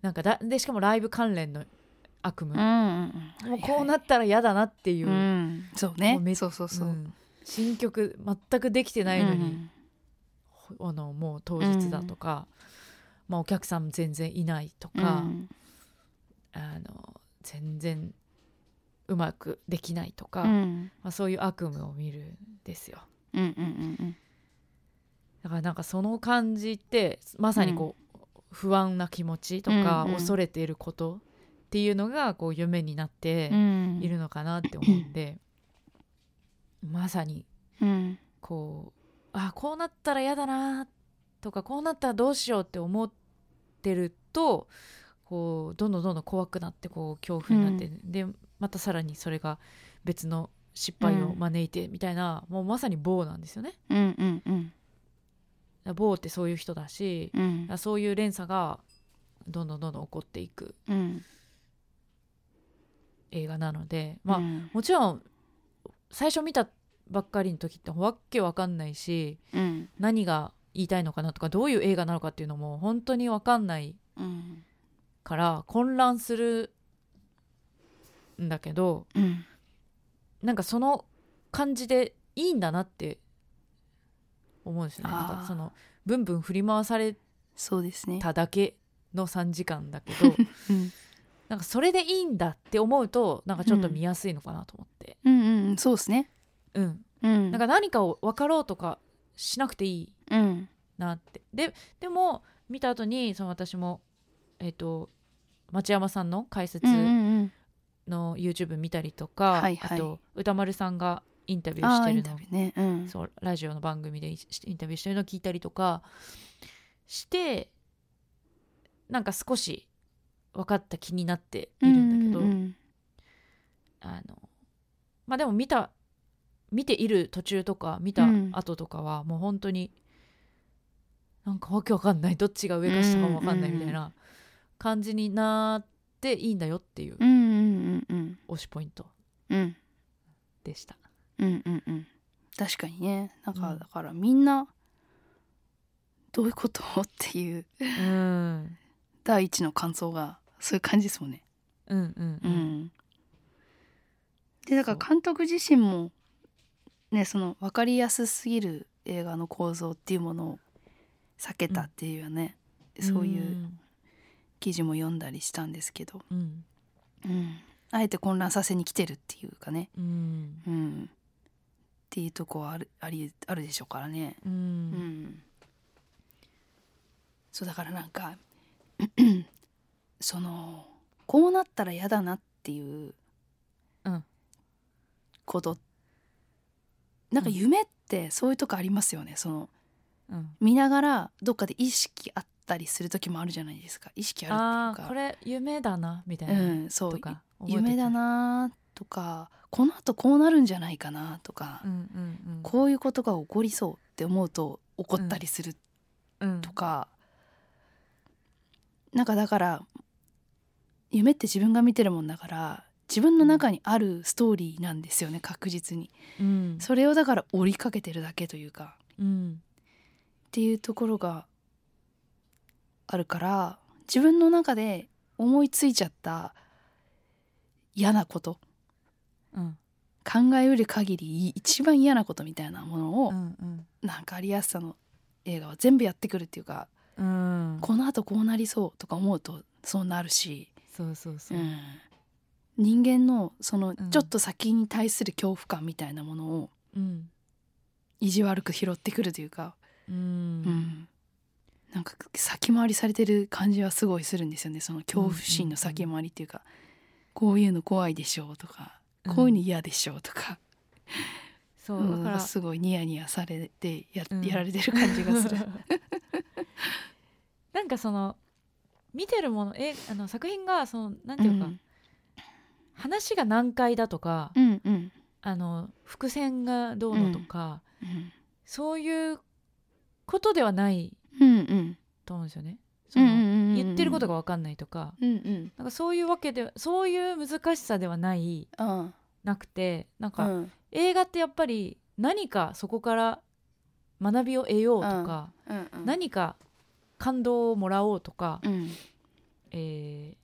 [SPEAKER 2] なんかだでしかもライブ関連の悪夢、
[SPEAKER 3] うん。うんうん
[SPEAKER 2] もうこうなったら嫌だなっていう,、
[SPEAKER 3] うん。そう
[SPEAKER 2] も
[SPEAKER 3] ね
[SPEAKER 2] うめ
[SPEAKER 3] そうそうそう、
[SPEAKER 2] うん。新曲全くできてないのに、
[SPEAKER 3] うん。
[SPEAKER 2] ほあのもう当日だとか、まあ、お客さん全然いないとか、
[SPEAKER 3] うん。
[SPEAKER 2] あの全然うまくできないとか、
[SPEAKER 3] うん。
[SPEAKER 2] まあ、そういう悪夢を見るんですよ。
[SPEAKER 3] うんうんうん
[SPEAKER 2] だからなんかその感じってまさにこう、不安な気持ちとか、
[SPEAKER 3] うんうん。
[SPEAKER 2] 恐れていることっていうのがこう夢になって
[SPEAKER 3] うん。
[SPEAKER 2] いるのかなって思うんで、まさに
[SPEAKER 3] うん。
[SPEAKER 2] こうあこうなったら嫌だなとかこうなったらどうしようって思ってるとこうどんどんどんどん怖くなってこう恐怖になって、でまたさらにそれが別の失敗を招いてみたいな、もうまさに棒なんですよね。
[SPEAKER 3] うんうんうん。
[SPEAKER 2] 棒ってそういう人だし、
[SPEAKER 3] うん。
[SPEAKER 2] そういう連鎖がどんどんどんどん起こっていく。
[SPEAKER 3] うん
[SPEAKER 2] 映画なのでまあ、
[SPEAKER 3] うん。
[SPEAKER 2] もちろん最初見たばっかりの時ってわっけわかんないし
[SPEAKER 3] うん。
[SPEAKER 2] 何が言いたいのかなとかどういう映画なのかっていうのも本当にわかんない
[SPEAKER 3] うん。
[SPEAKER 2] から混乱するんだけど
[SPEAKER 3] うん。
[SPEAKER 2] なんかその感じでいいんだなって思うんですよね。なんかそのブンブン振り回されただけの3時間だけど
[SPEAKER 3] うん
[SPEAKER 2] なんかそれでいいんだって思うとなんかちょっと見やすいのかなと思って、
[SPEAKER 3] うん。うんそうですね。
[SPEAKER 2] うん、
[SPEAKER 3] うん。
[SPEAKER 2] なんか何かを分かろうとかしなくていい
[SPEAKER 3] うん。
[SPEAKER 2] なって。ででも見た後にその私もえっ、と町山さんの解説
[SPEAKER 3] うんうんうん。
[SPEAKER 2] の YouTube 見たりとか、
[SPEAKER 3] はいはい。
[SPEAKER 2] あと歌丸さんがインタビュー
[SPEAKER 3] あ
[SPEAKER 2] してるの。
[SPEAKER 3] ね。うん。
[SPEAKER 2] そうラジオの番組でイインタビューしてるのを聞いたりとかしてなんか少し分かった気になっているんだけど、
[SPEAKER 3] うんうん
[SPEAKER 2] あのまあでも見た見ている途中とか見た
[SPEAKER 3] うん。
[SPEAKER 2] 後とかはもう本当になんかわけわかんない。どっちが上か下かもわかんないみたいな感じになっていいんだよっていう
[SPEAKER 3] うんうんうん
[SPEAKER 2] 推しポイント
[SPEAKER 3] うん。
[SPEAKER 2] でした。
[SPEAKER 3] うんうんうん。確かにね。なん
[SPEAKER 2] うん。
[SPEAKER 3] かだからみんなどういうこと？っていう。
[SPEAKER 2] うん。
[SPEAKER 3] 第一の感想がそういう感じですもんね。
[SPEAKER 2] うんうん
[SPEAKER 3] う
[SPEAKER 2] うん。
[SPEAKER 3] ん、でだから監督自身もねその分かりやすすぎる映画の構造っていうものを避けたっていうね、そういう記事も読んだりしたんですけど、
[SPEAKER 2] うん。
[SPEAKER 3] うん、あえて混乱させに来てるっていうかね、
[SPEAKER 2] うん。
[SPEAKER 3] うん、っていうとこはあるありあるでしょうからね。
[SPEAKER 2] う
[SPEAKER 3] うんん。そうだからなんかそのこうなったら嫌だなっていう
[SPEAKER 2] うん。
[SPEAKER 3] こと、なんか夢ってそういうとこありますよね。その
[SPEAKER 2] うん。
[SPEAKER 3] 見ながらどっかで意識あったりする時もあるじゃないですか。意識ある
[SPEAKER 2] あ
[SPEAKER 3] っていうか。
[SPEAKER 2] あこれ夢だなみたいな、
[SPEAKER 3] うんそう夢だなとかこのあとこうなるんじゃないかなとか、
[SPEAKER 2] うんうん
[SPEAKER 3] こういうことが起こりそうって思うと起こったりする
[SPEAKER 2] うん。うん。
[SPEAKER 3] とか、なんかだから夢って自分が見てるもんだから自分の中にあるストーリーなんですよね確実に。
[SPEAKER 2] うん。
[SPEAKER 3] それをだから追いかけてるだけというか。
[SPEAKER 2] うん。
[SPEAKER 3] っていうところがあるから自分の中で思いついちゃった嫌なこと。
[SPEAKER 2] うん。
[SPEAKER 3] 考えうる限り一番嫌なことみたいなものを、
[SPEAKER 2] うんうん。
[SPEAKER 3] なんか有安さんの映画は全部やってくるっていうか、
[SPEAKER 2] うん。
[SPEAKER 3] このあとこうなりそうとか思うとそうなるし、
[SPEAKER 2] そうそうそう。う、
[SPEAKER 3] ん、人間のその
[SPEAKER 2] うん。
[SPEAKER 3] ちょっと先に対する恐怖感みたいなものを
[SPEAKER 2] うん。
[SPEAKER 3] 意地悪く拾ってくるというか、
[SPEAKER 2] うん。
[SPEAKER 3] うん。なんか先回りされてる感じはすごいするんですよね。その恐怖心の先回りっていうか、こういうの怖いでしょうとか、こういうの嫌でしょうとか、
[SPEAKER 2] そううんだから
[SPEAKER 3] すごいニヤニヤされてや,、
[SPEAKER 2] うん。
[SPEAKER 3] やられてる感じがする。
[SPEAKER 2] なんかその見てるものえあの作品がそのなんていうか、
[SPEAKER 3] うん。
[SPEAKER 2] 話が難解だとか、
[SPEAKER 3] うんうん。
[SPEAKER 2] あの伏線がどうのとか、
[SPEAKER 3] うん
[SPEAKER 2] そういうことではない
[SPEAKER 3] うんうん。
[SPEAKER 2] と思うんですよね。その
[SPEAKER 3] 言
[SPEAKER 2] 言ってることが分かんないとか。
[SPEAKER 3] うんうん。
[SPEAKER 2] なんかそういうわけでそういう難しさではない
[SPEAKER 3] うん
[SPEAKER 2] なくてなんか、
[SPEAKER 3] うん。
[SPEAKER 2] 映画ってやっぱり何かそこから学びを得ようとか、何か感動をもらおうとか、
[SPEAKER 3] うん。
[SPEAKER 2] えー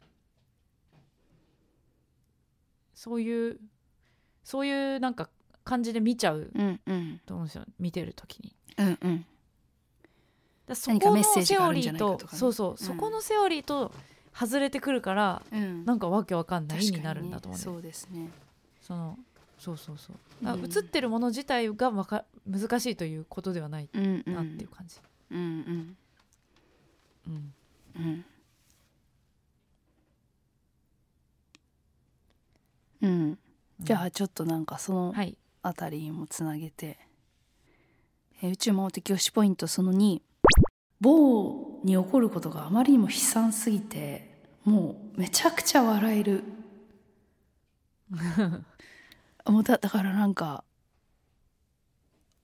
[SPEAKER 2] そういうそういうなんか感じで見ちゃう
[SPEAKER 3] うんうん。
[SPEAKER 2] と思うんですよ見てる時に。
[SPEAKER 3] うんうん。
[SPEAKER 2] だそこのセオリーとそうそう、
[SPEAKER 3] ん。
[SPEAKER 2] そこのセオリーと外れてくるから
[SPEAKER 3] うん。
[SPEAKER 2] なんかわけわかんないになるんだと思うんだよ
[SPEAKER 3] そうですね。
[SPEAKER 2] そのそうそうそう。だ映ってるもの自体がわか難しいということではない
[SPEAKER 3] うんうん
[SPEAKER 2] なっていう感じ、
[SPEAKER 3] うんうん。
[SPEAKER 2] うん
[SPEAKER 3] うんうん。じゃあちょっとなんかその
[SPEAKER 2] はい。
[SPEAKER 3] あたりにもつなげて、えー宇宙魔王的推しポイントその2某に起こることがあまりにも悲惨すぎてもうめちゃくちゃ笑える。もうだだからなんか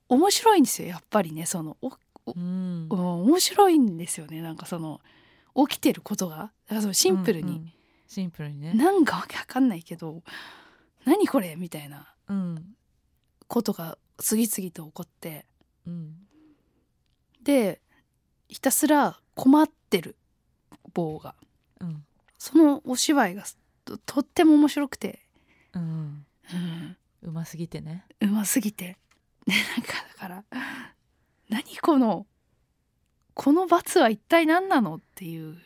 [SPEAKER 3] 面白いんですよやっぱりねそのお
[SPEAKER 2] うん
[SPEAKER 3] うん。面白いんですよね。なんかその起きてることが。だからそのシンプルに、
[SPEAKER 2] うんうん。シンプルにね。
[SPEAKER 3] なんかわけわかんないけど何これみたいな
[SPEAKER 2] うん。
[SPEAKER 3] ことが次々と起こって。
[SPEAKER 2] うん。
[SPEAKER 3] でひたすら困ってる。棒が。
[SPEAKER 2] うん。
[SPEAKER 3] そのお芝居がととっても面白くて、
[SPEAKER 2] うん
[SPEAKER 3] うん、
[SPEAKER 2] うますぎてね。
[SPEAKER 3] うますぎて。で なんかだから何このこの罰は一体何なのっていう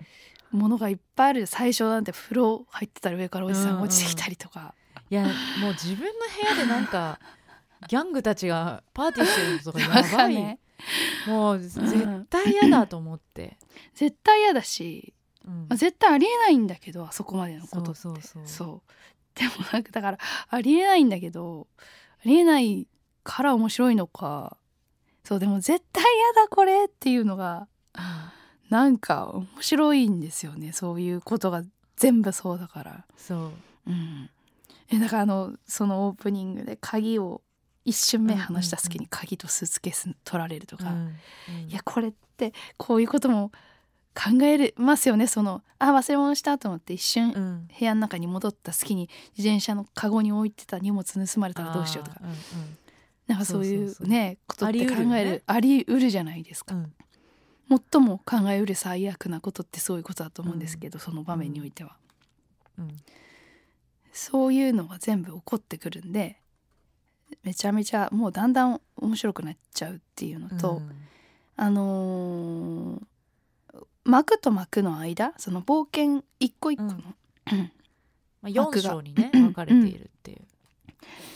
[SPEAKER 3] ものがいっぱいある。最初なんて風呂入ってたら上からおじさんが落ちてきたりとか、
[SPEAKER 2] いやもう自分の部屋でなんか ギャングたちがパーティーしてるのとかやばい、もう絶対嫌だと思って、
[SPEAKER 3] 絶対嫌だし、
[SPEAKER 2] うん。
[SPEAKER 3] まあ、絶対ありえないんだけどあそこまでのことって。
[SPEAKER 2] そう。
[SPEAKER 3] でもなんかだからありえないんだけどありえないから面白いのかそうでも絶対嫌だこれっていうのがなんか面白いんですよね。そういうことが全部そうだから。
[SPEAKER 2] そう。
[SPEAKER 3] うん。えだからあのそのオープニングで鍵を一瞬目離した隙に鍵とスーツケース取られるとか、
[SPEAKER 2] うんうん。
[SPEAKER 3] いやこれってこういうことも考えれますよね。そのあ忘れ物したと思って一瞬
[SPEAKER 2] うん。
[SPEAKER 3] 部屋の中に戻った隙に自転車のカゴに置いてた荷物盗まれたらどうしようとか。
[SPEAKER 2] あーうん
[SPEAKER 3] なんかそういうねことって考える
[SPEAKER 2] あり
[SPEAKER 3] うるじゃないですか。最も考えうる最悪なことってそういうことだと思うんですけど、その場面においては、
[SPEAKER 2] うん。
[SPEAKER 3] そういうのが全部起こってくるんでめちゃめちゃもうだんだん面白くなっちゃうっていうのと、
[SPEAKER 2] うん。
[SPEAKER 3] あのー幕と幕の間その冒険一個一個の、
[SPEAKER 2] うん。まあ、4
[SPEAKER 3] 枠が
[SPEAKER 2] 章にね分かれているっていう、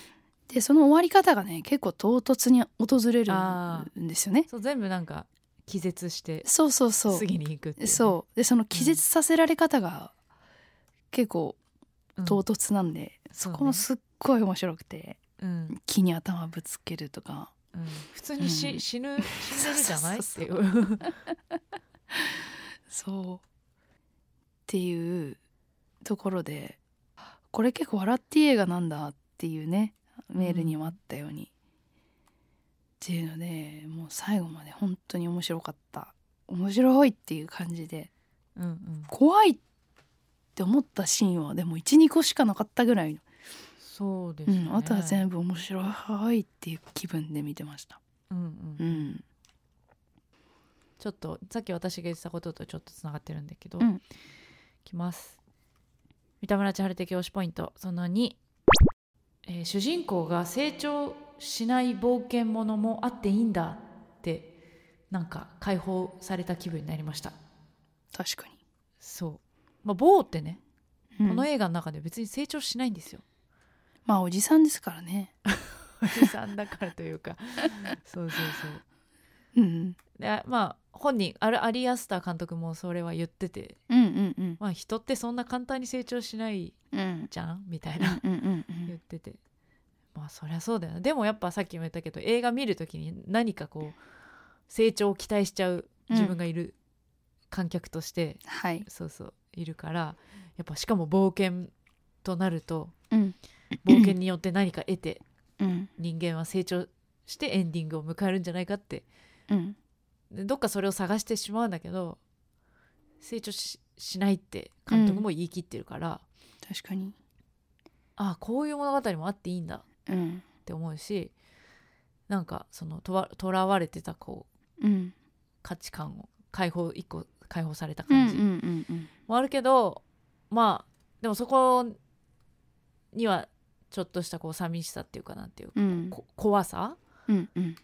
[SPEAKER 3] でその終わり方がね結構唐突に訪れる
[SPEAKER 2] あ
[SPEAKER 3] んですよね。
[SPEAKER 2] そう全部なんか気絶して
[SPEAKER 3] そうそうそう。
[SPEAKER 2] 次に行くってね、
[SPEAKER 3] そう。でその気絶させられ方が結構
[SPEAKER 2] うん。
[SPEAKER 3] 唐突なんで、そこもすっごい面白くて
[SPEAKER 2] うん。
[SPEAKER 3] 木に頭ぶつけるとか。
[SPEAKER 2] うん。普通にし、
[SPEAKER 3] うん。
[SPEAKER 2] 死ぬ死んでるじゃない？って
[SPEAKER 3] そ
[SPEAKER 2] いうう。
[SPEAKER 3] そう。っていうところでこれ結構笑っていい映画なんだっていうねメールにもあったように、っていうのでもう最後まで本当に面白かった。面白いっていう感じで。
[SPEAKER 2] うんうん。
[SPEAKER 3] 怖いって思ったシーンはでも12個しかなかったぐらいの、
[SPEAKER 2] そうですね、
[SPEAKER 3] うん、あとは全部面白いっていう気分で見てました。
[SPEAKER 2] うんうん。
[SPEAKER 3] うん。
[SPEAKER 2] ちょっとさっき私が言ってたこととちょっとつながってるんだけど、
[SPEAKER 3] うん。
[SPEAKER 2] いきます。三田村千春的推しポイント。その2、えー主人公が成長しない冒険ものもあっていいんだってなんか解放された気分になりました。
[SPEAKER 3] 確かに、
[SPEAKER 2] そう。まあボーってね、
[SPEAKER 3] うん。
[SPEAKER 2] この映画の中で別に成長しないんですよ。
[SPEAKER 3] まあおじさんですからね。
[SPEAKER 2] おじさんだからというか。そうそうそう。
[SPEAKER 3] うん
[SPEAKER 2] でまあ本人アルアリアスター監督もそれは言ってて。
[SPEAKER 3] うんうんうん。
[SPEAKER 2] まあ人ってそんな簡単に成長しない
[SPEAKER 3] うん。
[SPEAKER 2] じゃん？みたいな。
[SPEAKER 3] うんうんうん
[SPEAKER 2] 言ってて。まあそりゃそうだよなでもやっぱさっきも言ったけど映画見る時に何かこう成長を期待しちゃう自分がいる観客として、
[SPEAKER 3] はい。
[SPEAKER 2] そうそういるからやっぱしかも冒険となると
[SPEAKER 3] うん。
[SPEAKER 2] 冒険によって何か得て
[SPEAKER 3] うん。
[SPEAKER 2] 人間は成長してエンディングを迎えるんじゃないかって。
[SPEAKER 3] うん。
[SPEAKER 2] でどっかそれを探してしまうんだけど成長ししないって監督も言い切ってるから、
[SPEAKER 3] 確かに。
[SPEAKER 2] ああこういう物語もあっていいんだ。
[SPEAKER 3] うん。
[SPEAKER 2] って思うしなんかそのとわとらわれてたこう
[SPEAKER 3] うん。
[SPEAKER 2] 価値観を解放一個解放された
[SPEAKER 3] うんうん
[SPEAKER 2] 感じ
[SPEAKER 3] うんうん。
[SPEAKER 2] もあるけど、まあでもそこにはちょっとしたこう寂しさっていうかなんていうか、
[SPEAKER 3] うん。
[SPEAKER 2] こ怖さ？
[SPEAKER 3] うんうん。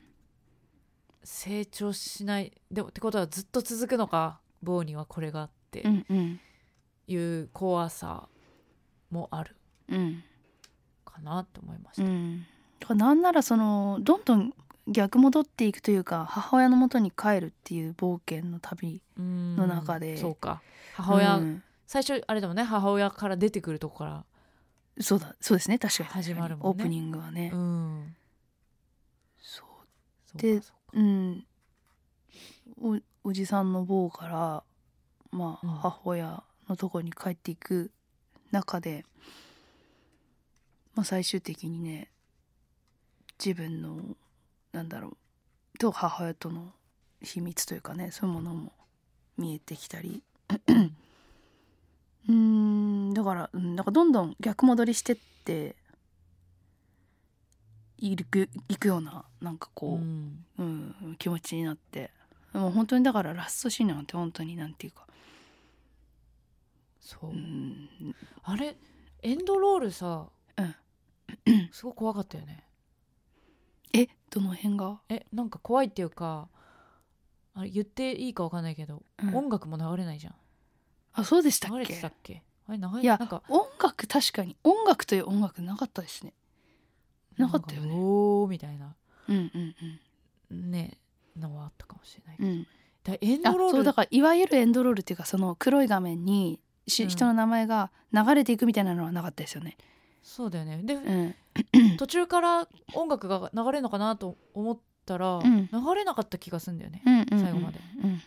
[SPEAKER 2] 成長しないでもってことはずっと続くのか？棒にはこれがあって。
[SPEAKER 3] うんうん。
[SPEAKER 2] いう怖さもある。
[SPEAKER 3] うん
[SPEAKER 2] かなって思いました。
[SPEAKER 3] うん。なんならそのどんどん逆戻っていくというか母親の元に帰るっていう冒険の旅
[SPEAKER 2] うん。
[SPEAKER 3] の中で。
[SPEAKER 2] そうか。母親、
[SPEAKER 3] うん。
[SPEAKER 2] 最初あれだもんね。母親から出てくるとこから。
[SPEAKER 3] そうだ。そうですね。確かに。
[SPEAKER 2] 始まるね。
[SPEAKER 3] オープニングはね、
[SPEAKER 2] うん。
[SPEAKER 3] そう。で
[SPEAKER 2] う
[SPEAKER 3] ん。おおじさんの坊からまあ、
[SPEAKER 2] うん。
[SPEAKER 3] 母親のとこに帰っていく中で、まあ、最終的にね自分のなんだろうと母親との秘密というかねそういうものも見えてきたり。うーんだから、うん、だからどんどん逆戻りしてっていくいくようななんかこう、
[SPEAKER 2] うん。
[SPEAKER 3] うん、気持ちになって。もう本当にだからラストシーンなんて本当になんていうか、
[SPEAKER 2] そう、
[SPEAKER 3] うん、
[SPEAKER 2] あれエンドロールさ、
[SPEAKER 3] うん
[SPEAKER 2] すごい怖かったよね。
[SPEAKER 3] えどの辺が、
[SPEAKER 2] えなんか怖いっていうかあれ言っていいかわかんないけど、
[SPEAKER 3] うん。
[SPEAKER 2] 音楽も流れないじゃん。
[SPEAKER 3] あそうでしたっ
[SPEAKER 2] 流れてた
[SPEAKER 3] け
[SPEAKER 2] っけ？あれ流れ
[SPEAKER 3] いや
[SPEAKER 2] なんか
[SPEAKER 3] 音楽確かに音楽という音楽なかったですね。なかったよね。
[SPEAKER 2] んおーみたいな。
[SPEAKER 3] うんうん
[SPEAKER 2] ねのはあったかもしれない、
[SPEAKER 3] うんうん。
[SPEAKER 2] だエン
[SPEAKER 3] あ
[SPEAKER 2] ドロール。
[SPEAKER 3] そうだからいわゆるエンドロールっていうかその黒い画面にし、
[SPEAKER 2] うん。
[SPEAKER 3] 人の名前が流れていくみたいなのはなかったですよね
[SPEAKER 2] そうだよね。で、
[SPEAKER 3] うん。
[SPEAKER 2] 途中から音楽が流れるのかなと思ったら、
[SPEAKER 3] ん。
[SPEAKER 2] 流れなかった気がするんだよね、
[SPEAKER 3] うんうんうん
[SPEAKER 2] 最後まで。
[SPEAKER 3] うん。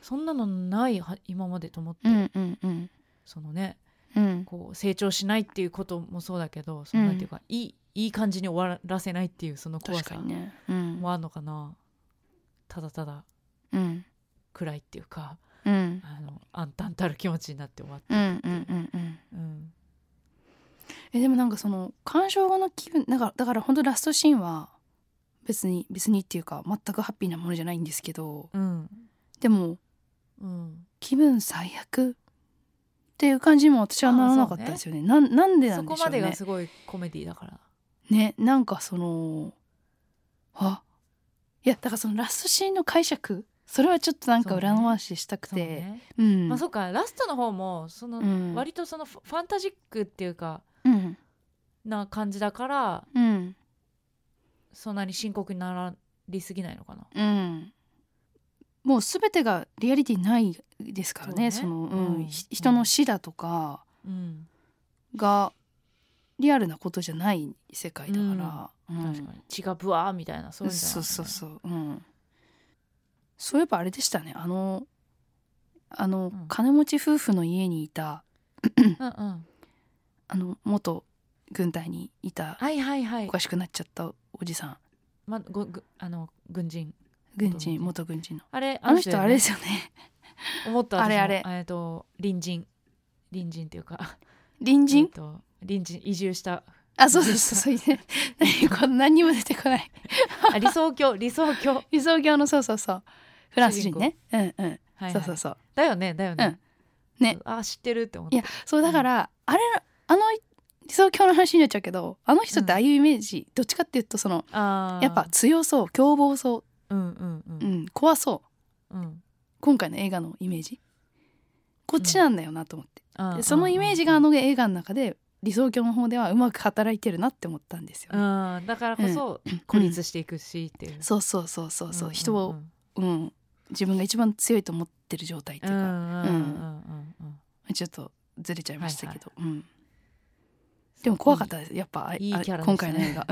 [SPEAKER 2] そんなのないは今までと思って、
[SPEAKER 3] うんうんうん。
[SPEAKER 2] そのね
[SPEAKER 3] うん。
[SPEAKER 2] こう成長しないっていうこともそうだけどそ
[SPEAKER 3] ん
[SPEAKER 2] なんていうか、いいいい感じに終わらせないっていうその怖さもあるのかな、ただただ
[SPEAKER 3] うん。
[SPEAKER 2] 暗いっていうか
[SPEAKER 3] うん。
[SPEAKER 2] あの暗 淡たる気持ちになって終わって、
[SPEAKER 3] うんうんうんうん。
[SPEAKER 2] うん
[SPEAKER 3] えでもなんかその鑑賞後の気分だからだから本当ラストシーンは別に別にっていうか全くハッピーなものじゃないんですけど
[SPEAKER 2] うん。
[SPEAKER 3] でも
[SPEAKER 2] うん、
[SPEAKER 3] 気分最悪っていう感じにも私はならなかったですよね。なんなんでな
[SPEAKER 2] そこ
[SPEAKER 3] んでしょうね。
[SPEAKER 2] までがすごいコメディだから。
[SPEAKER 3] ねなんかそのあいやだからそのラストシーンの解釈それはちょっとなんか
[SPEAKER 2] そうね。
[SPEAKER 3] 裏回ししたく
[SPEAKER 2] そう
[SPEAKER 3] て
[SPEAKER 2] ね、
[SPEAKER 3] うん。
[SPEAKER 2] まあそっかラストの方もその、
[SPEAKER 3] うん。
[SPEAKER 2] 割とそのファンタジックっていうか
[SPEAKER 3] うん
[SPEAKER 2] な感じだから
[SPEAKER 3] うん。
[SPEAKER 2] そんなに深刻になりすぎないのかな。
[SPEAKER 3] うん。もう全てがリアリティないですからねそ
[SPEAKER 2] ね。
[SPEAKER 3] の、うん。
[SPEAKER 2] うん。
[SPEAKER 3] ひ人の死だとか
[SPEAKER 2] うん。
[SPEAKER 3] がリアルなことじゃない世界だから、うん。
[SPEAKER 2] 確かに。血がブワーみたいなそういう
[SPEAKER 3] そうそうそうう。ん。そういえばあれでしたね。あのあの、
[SPEAKER 2] ん。
[SPEAKER 3] 金持ち夫婦の家にいた。
[SPEAKER 2] うんうん。
[SPEAKER 3] あの元軍隊にいた
[SPEAKER 2] はいはいはい。
[SPEAKER 3] おかしくなっちゃったおじさん。
[SPEAKER 2] まごぐあの軍人。
[SPEAKER 3] 軍人
[SPEAKER 2] 元
[SPEAKER 3] 元軍人の。
[SPEAKER 2] あれ
[SPEAKER 3] あの人あれです
[SPEAKER 2] よ
[SPEAKER 3] よね。
[SPEAKER 2] 思った
[SPEAKER 3] あれあれ。
[SPEAKER 2] えっと隣人。隣人っていうか。
[SPEAKER 3] 隣人、
[SPEAKER 2] えっと隣人移住した。
[SPEAKER 3] あそうそうそう。そうね何これ何にも出てこない。
[SPEAKER 2] あ理想郷理想郷。
[SPEAKER 3] 理想郷のそうそうそう。フランス人ね。うんうん、
[SPEAKER 2] はいはい。
[SPEAKER 3] そうそうそう。
[SPEAKER 2] だよねだよね。
[SPEAKER 3] ね。
[SPEAKER 2] あ知ってるって思った。
[SPEAKER 3] いやそうだから、あれあの理想郷の話になっちゃうけどあの人ってああいうイメージ、どっちかっていうとそのやっぱ強そう凶暴そ
[SPEAKER 2] う。んうんう
[SPEAKER 3] う、うんん、怖そう。
[SPEAKER 2] うん。
[SPEAKER 3] 今回の映画のイメージ。こっちなんだよなと思って、
[SPEAKER 2] あー
[SPEAKER 3] でそのイメージがあの映画の中で理想郷の方ではうまく働いてるなって思ったんですよ、ね。
[SPEAKER 2] うん。だからこそ孤立していくしっていう。
[SPEAKER 3] そうそうそうそうそう、
[SPEAKER 2] んんん。
[SPEAKER 3] 人を、うん、自分が一番強いと思ってる状態っていうか、
[SPEAKER 2] うんうんうんうんうん
[SPEAKER 3] ちょっとずれちゃいましたけど、うん、
[SPEAKER 2] うん
[SPEAKER 3] でも怖かったです。やっぱ
[SPEAKER 2] いいキャラで
[SPEAKER 3] 今回の映画、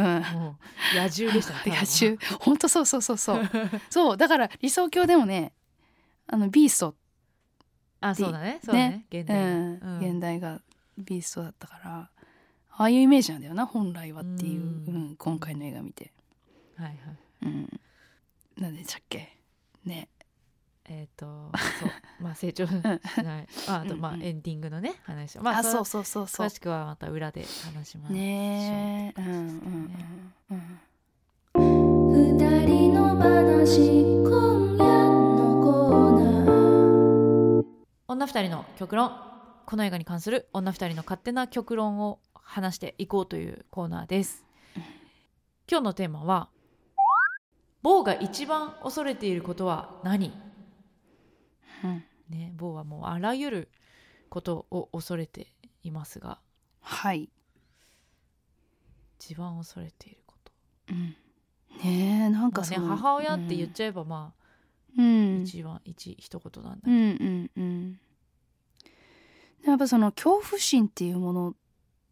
[SPEAKER 2] 野獣でしたね
[SPEAKER 3] 野獣。本当そうそうそうそう。そうだから理想郷でもねあのビースト、
[SPEAKER 2] あそうだね。そうだね。現
[SPEAKER 3] う
[SPEAKER 2] 代
[SPEAKER 3] ん。
[SPEAKER 2] うん。
[SPEAKER 3] 現代がビーストだったからああいうイメージなんだよな本来はっていう、
[SPEAKER 2] う
[SPEAKER 3] うんん今回の映画見て、
[SPEAKER 2] はいはい。
[SPEAKER 3] うん、何でしたっけ？ね
[SPEAKER 2] えっとそう まあ成長しない。ああとまあエンディングのね話を。まあ
[SPEAKER 3] あ
[SPEAKER 2] そ
[SPEAKER 3] そうそうそうそう。
[SPEAKER 2] 詳しくはまた裏で話します。
[SPEAKER 3] ねえ。うんうん
[SPEAKER 2] そう
[SPEAKER 3] うんうん。二人の話今夜のコーナー
[SPEAKER 2] 女二人の極論この映画に関する女二人の勝手な極論を話していこうというコーナーです。今日のテーマは「某が一番恐れていることは何?
[SPEAKER 3] うん」
[SPEAKER 2] ね某はもうあらゆることを恐れていますが。
[SPEAKER 3] はい、
[SPEAKER 2] 一番恐れていること。
[SPEAKER 3] うん、ねえなんかその、
[SPEAKER 2] 母親って言っちゃえばまあ
[SPEAKER 3] うん。
[SPEAKER 2] 一番一一言なんだけど。
[SPEAKER 3] うんうんうん。やっぱその恐怖心っていうもの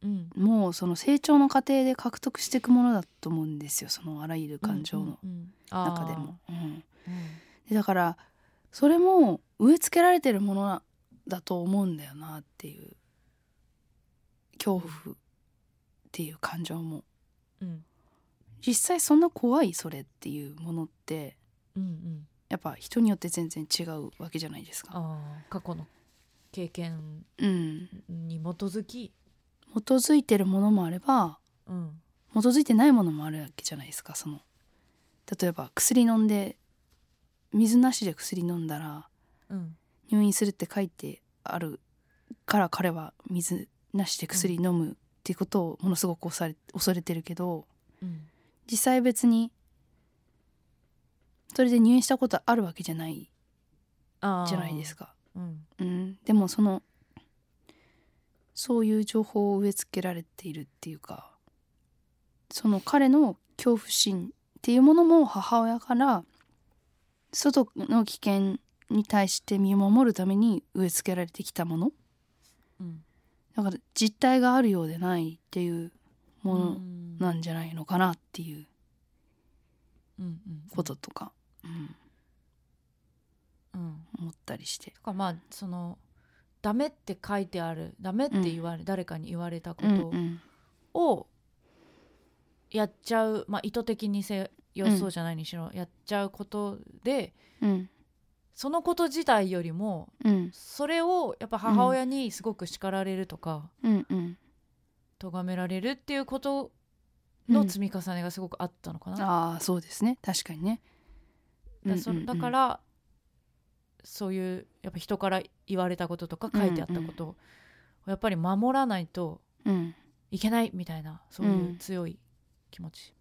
[SPEAKER 2] うん。
[SPEAKER 3] もその成長の過程で獲得していくものだと思うんですよ。そのあらゆる感情の中でも。だからそれも植え付けられてるものだと思うんだよなっていう恐怖っていう感情も。
[SPEAKER 2] うん。
[SPEAKER 3] 実際そんな怖いそれっていうものって
[SPEAKER 2] うんうん。
[SPEAKER 3] やっぱ人によって全然違うわけじゃないですか。
[SPEAKER 2] 過去の経験
[SPEAKER 3] うん、
[SPEAKER 2] に基づき、
[SPEAKER 3] 基づいてるものもあれば
[SPEAKER 2] うん。
[SPEAKER 3] 基づいてないものもあるわけじゃないですかその。例えば薬飲んで水なしで薬飲んだら
[SPEAKER 2] うん
[SPEAKER 3] 入院するって書いてあるから彼は水なしで薬飲むっていうことをものすごく恐れ恐れてるけど
[SPEAKER 2] うん。
[SPEAKER 3] 実際別にそれで入院したことあるわけじゃないじゃないですか。
[SPEAKER 2] うん。
[SPEAKER 3] うん、でもそのそういう情報を植え付けられているっていうかその彼の恐怖心っていうものも母親から外の危険に対して身を守るために植え付けられてきたもの。
[SPEAKER 2] うん。
[SPEAKER 3] だから実体があるようでないっていうもの
[SPEAKER 2] うん
[SPEAKER 3] なんじゃないのかなっていう
[SPEAKER 2] うんうん
[SPEAKER 3] こととか、うん、
[SPEAKER 2] うん。
[SPEAKER 3] 思ったりして。
[SPEAKER 2] とかまあそのダメって書いてあるダメって言われ、誰かに言われたこと
[SPEAKER 3] うんうん。
[SPEAKER 2] をやっちゃう、まあ意図的にせよそうじゃないにしろ、やっちゃうことで
[SPEAKER 3] うん
[SPEAKER 2] そのこと自体よりも
[SPEAKER 3] うん。
[SPEAKER 2] それをやっぱ母親にすごく叱られるとか、
[SPEAKER 3] うん。うん。
[SPEAKER 2] 咎められるっていうことの積み重ねがすごくあったのかな。
[SPEAKER 3] ああそうですね。確かにね。
[SPEAKER 2] だそだからそういうやっぱ人から言われたこととか書いてあったことをやっぱり守らないと
[SPEAKER 3] うん。
[SPEAKER 2] いけないみたいなそういううん。強い気持ち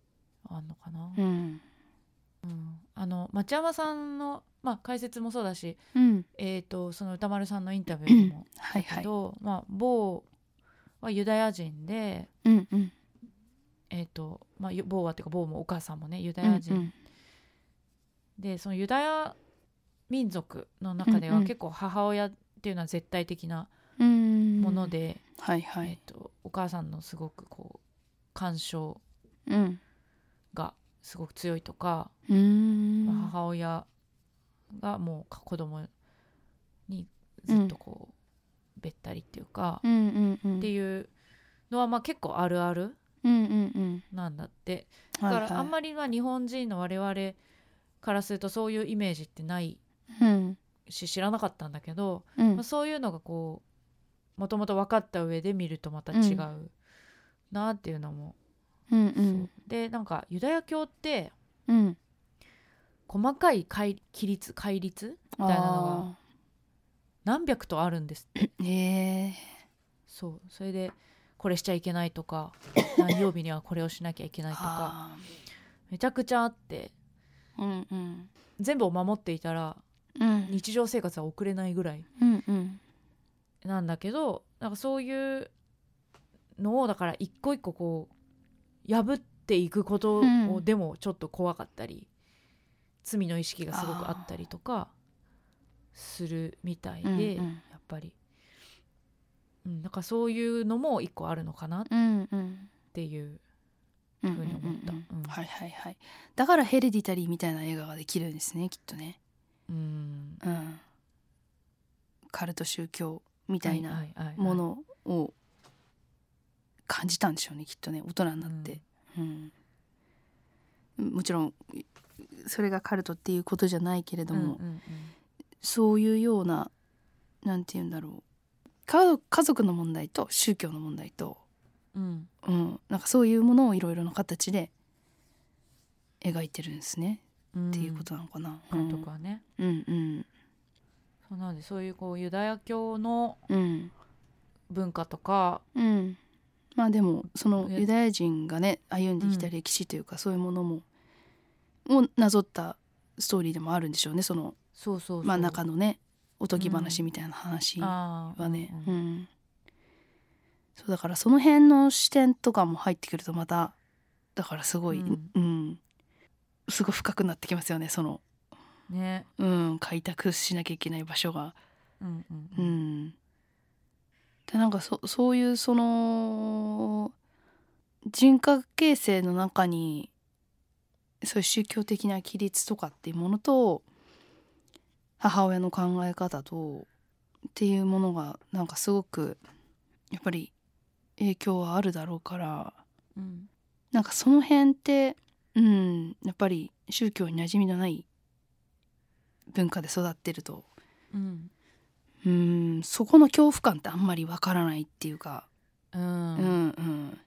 [SPEAKER 2] あんのかな、
[SPEAKER 3] うん
[SPEAKER 2] うん。あの町山さんの、まあ、解説もそうだし、
[SPEAKER 3] うん。
[SPEAKER 2] えー、とその歌丸さんのインタビューでもけ
[SPEAKER 3] はいはい。
[SPEAKER 2] ど、まあ、某はユダヤ人で、
[SPEAKER 3] うんうん。
[SPEAKER 2] えーとまあ、某はっていうか某もお母さんもねユダヤ人、
[SPEAKER 3] うん
[SPEAKER 2] でそのユダヤ民族の中では
[SPEAKER 3] うんうん。
[SPEAKER 2] 結構母親っていうのは絶対的な
[SPEAKER 3] うん。
[SPEAKER 2] もので、
[SPEAKER 3] はいはい。
[SPEAKER 2] えっとお母さんのすごくこう干渉
[SPEAKER 3] うん。
[SPEAKER 2] がすごく強いとか、母親がもう子供にずっとこう、べったりっていうか、
[SPEAKER 3] うんうんうん。
[SPEAKER 2] っていうのはまあ結構あるある
[SPEAKER 3] うんうんうん。
[SPEAKER 2] なんだって。
[SPEAKER 3] だ
[SPEAKER 2] だからあんまりまあ日本人の我々からするとそういうイメージってない
[SPEAKER 3] うん。
[SPEAKER 2] し知らなかったんだけど、
[SPEAKER 3] うん。
[SPEAKER 2] まあ、そういうのがこうもともと分かった上で見るとまた違うなっていうのも、
[SPEAKER 3] うんう
[SPEAKER 2] ん。でなんかユダヤ教って
[SPEAKER 3] うん。
[SPEAKER 2] 細かい戒規律戒律みたいなのが何百とあるんですって。
[SPEAKER 3] あー。え
[SPEAKER 2] そう。それでこれしちゃいけないとか 何曜日にはこれをしなきゃいけない
[SPEAKER 3] ー
[SPEAKER 2] とか
[SPEAKER 3] あ
[SPEAKER 2] めちゃくちゃあって。
[SPEAKER 3] ーうんうん。
[SPEAKER 2] 全部を守っていたら
[SPEAKER 3] うん。
[SPEAKER 2] 日常生活は送れないぐらい
[SPEAKER 3] うんうん。
[SPEAKER 2] なんだけどなんかそういうのをだから一個一個こう破っていくことを
[SPEAKER 3] うん。
[SPEAKER 2] でもちょっと怖かったり、罪の意識がすごくあったりとかするみたいで、
[SPEAKER 3] うんうん。
[SPEAKER 2] やっぱり、うん、なんかそういうのも一個あるのかなっ
[SPEAKER 3] うんうん
[SPEAKER 2] ていう
[SPEAKER 3] うん
[SPEAKER 2] ふうに思った。
[SPEAKER 3] うん
[SPEAKER 2] うん
[SPEAKER 3] はいはいはい。だからヘレディタリーみたいな映画ができるんですねきっとね。
[SPEAKER 2] うん。
[SPEAKER 3] うん。カルト宗教みたいなものを感じたんでしょうねきっとね大人になって、うん。もちろんそれがカルトっていうことじゃないけれども、
[SPEAKER 2] うんうん
[SPEAKER 3] そういうようななんて言うんだろう。家族家族の問題と宗教の問題と、
[SPEAKER 2] うん。
[SPEAKER 3] うん、なんかそういうものをいろいろな形で描いてるんですね、
[SPEAKER 2] うん。
[SPEAKER 3] っていうことなのかな。
[SPEAKER 2] 監督はね、
[SPEAKER 3] うん。うん
[SPEAKER 2] そうなんでそういうこうユダヤ教の
[SPEAKER 3] うん。
[SPEAKER 2] 文化とか
[SPEAKER 3] うんまあでもその
[SPEAKER 2] ね。
[SPEAKER 3] ユダヤ人がね歩んできた歴史というか、そういうものもをなぞったストーリーでもあるんでしょうね。その
[SPEAKER 2] そうそう
[SPEAKER 3] まあ中のねおとぎ話みたいな話はね、
[SPEAKER 2] う
[SPEAKER 3] うん。ん。そうだからその辺の視点とかも入ってくるとまただからすごい、
[SPEAKER 2] う
[SPEAKER 3] うん。んすごい深くなってきますよねその、
[SPEAKER 2] ね。
[SPEAKER 3] うん、開拓しなきゃいけない場所が。
[SPEAKER 2] うん。うん、
[SPEAKER 3] でなんかそそういうその人格形成の中にそういう宗教的な規律とかっていうものと母親の考え方とっていうものがなんかすごくやっぱり影響はあるだろうから
[SPEAKER 2] うん
[SPEAKER 3] なんかその辺ってうんやっぱり宗教に馴染みのない文化で育ってると
[SPEAKER 2] うん。
[SPEAKER 3] うん。そこの恐怖感ってあんまりわからないっていうか、
[SPEAKER 2] うん。
[SPEAKER 3] うんうん。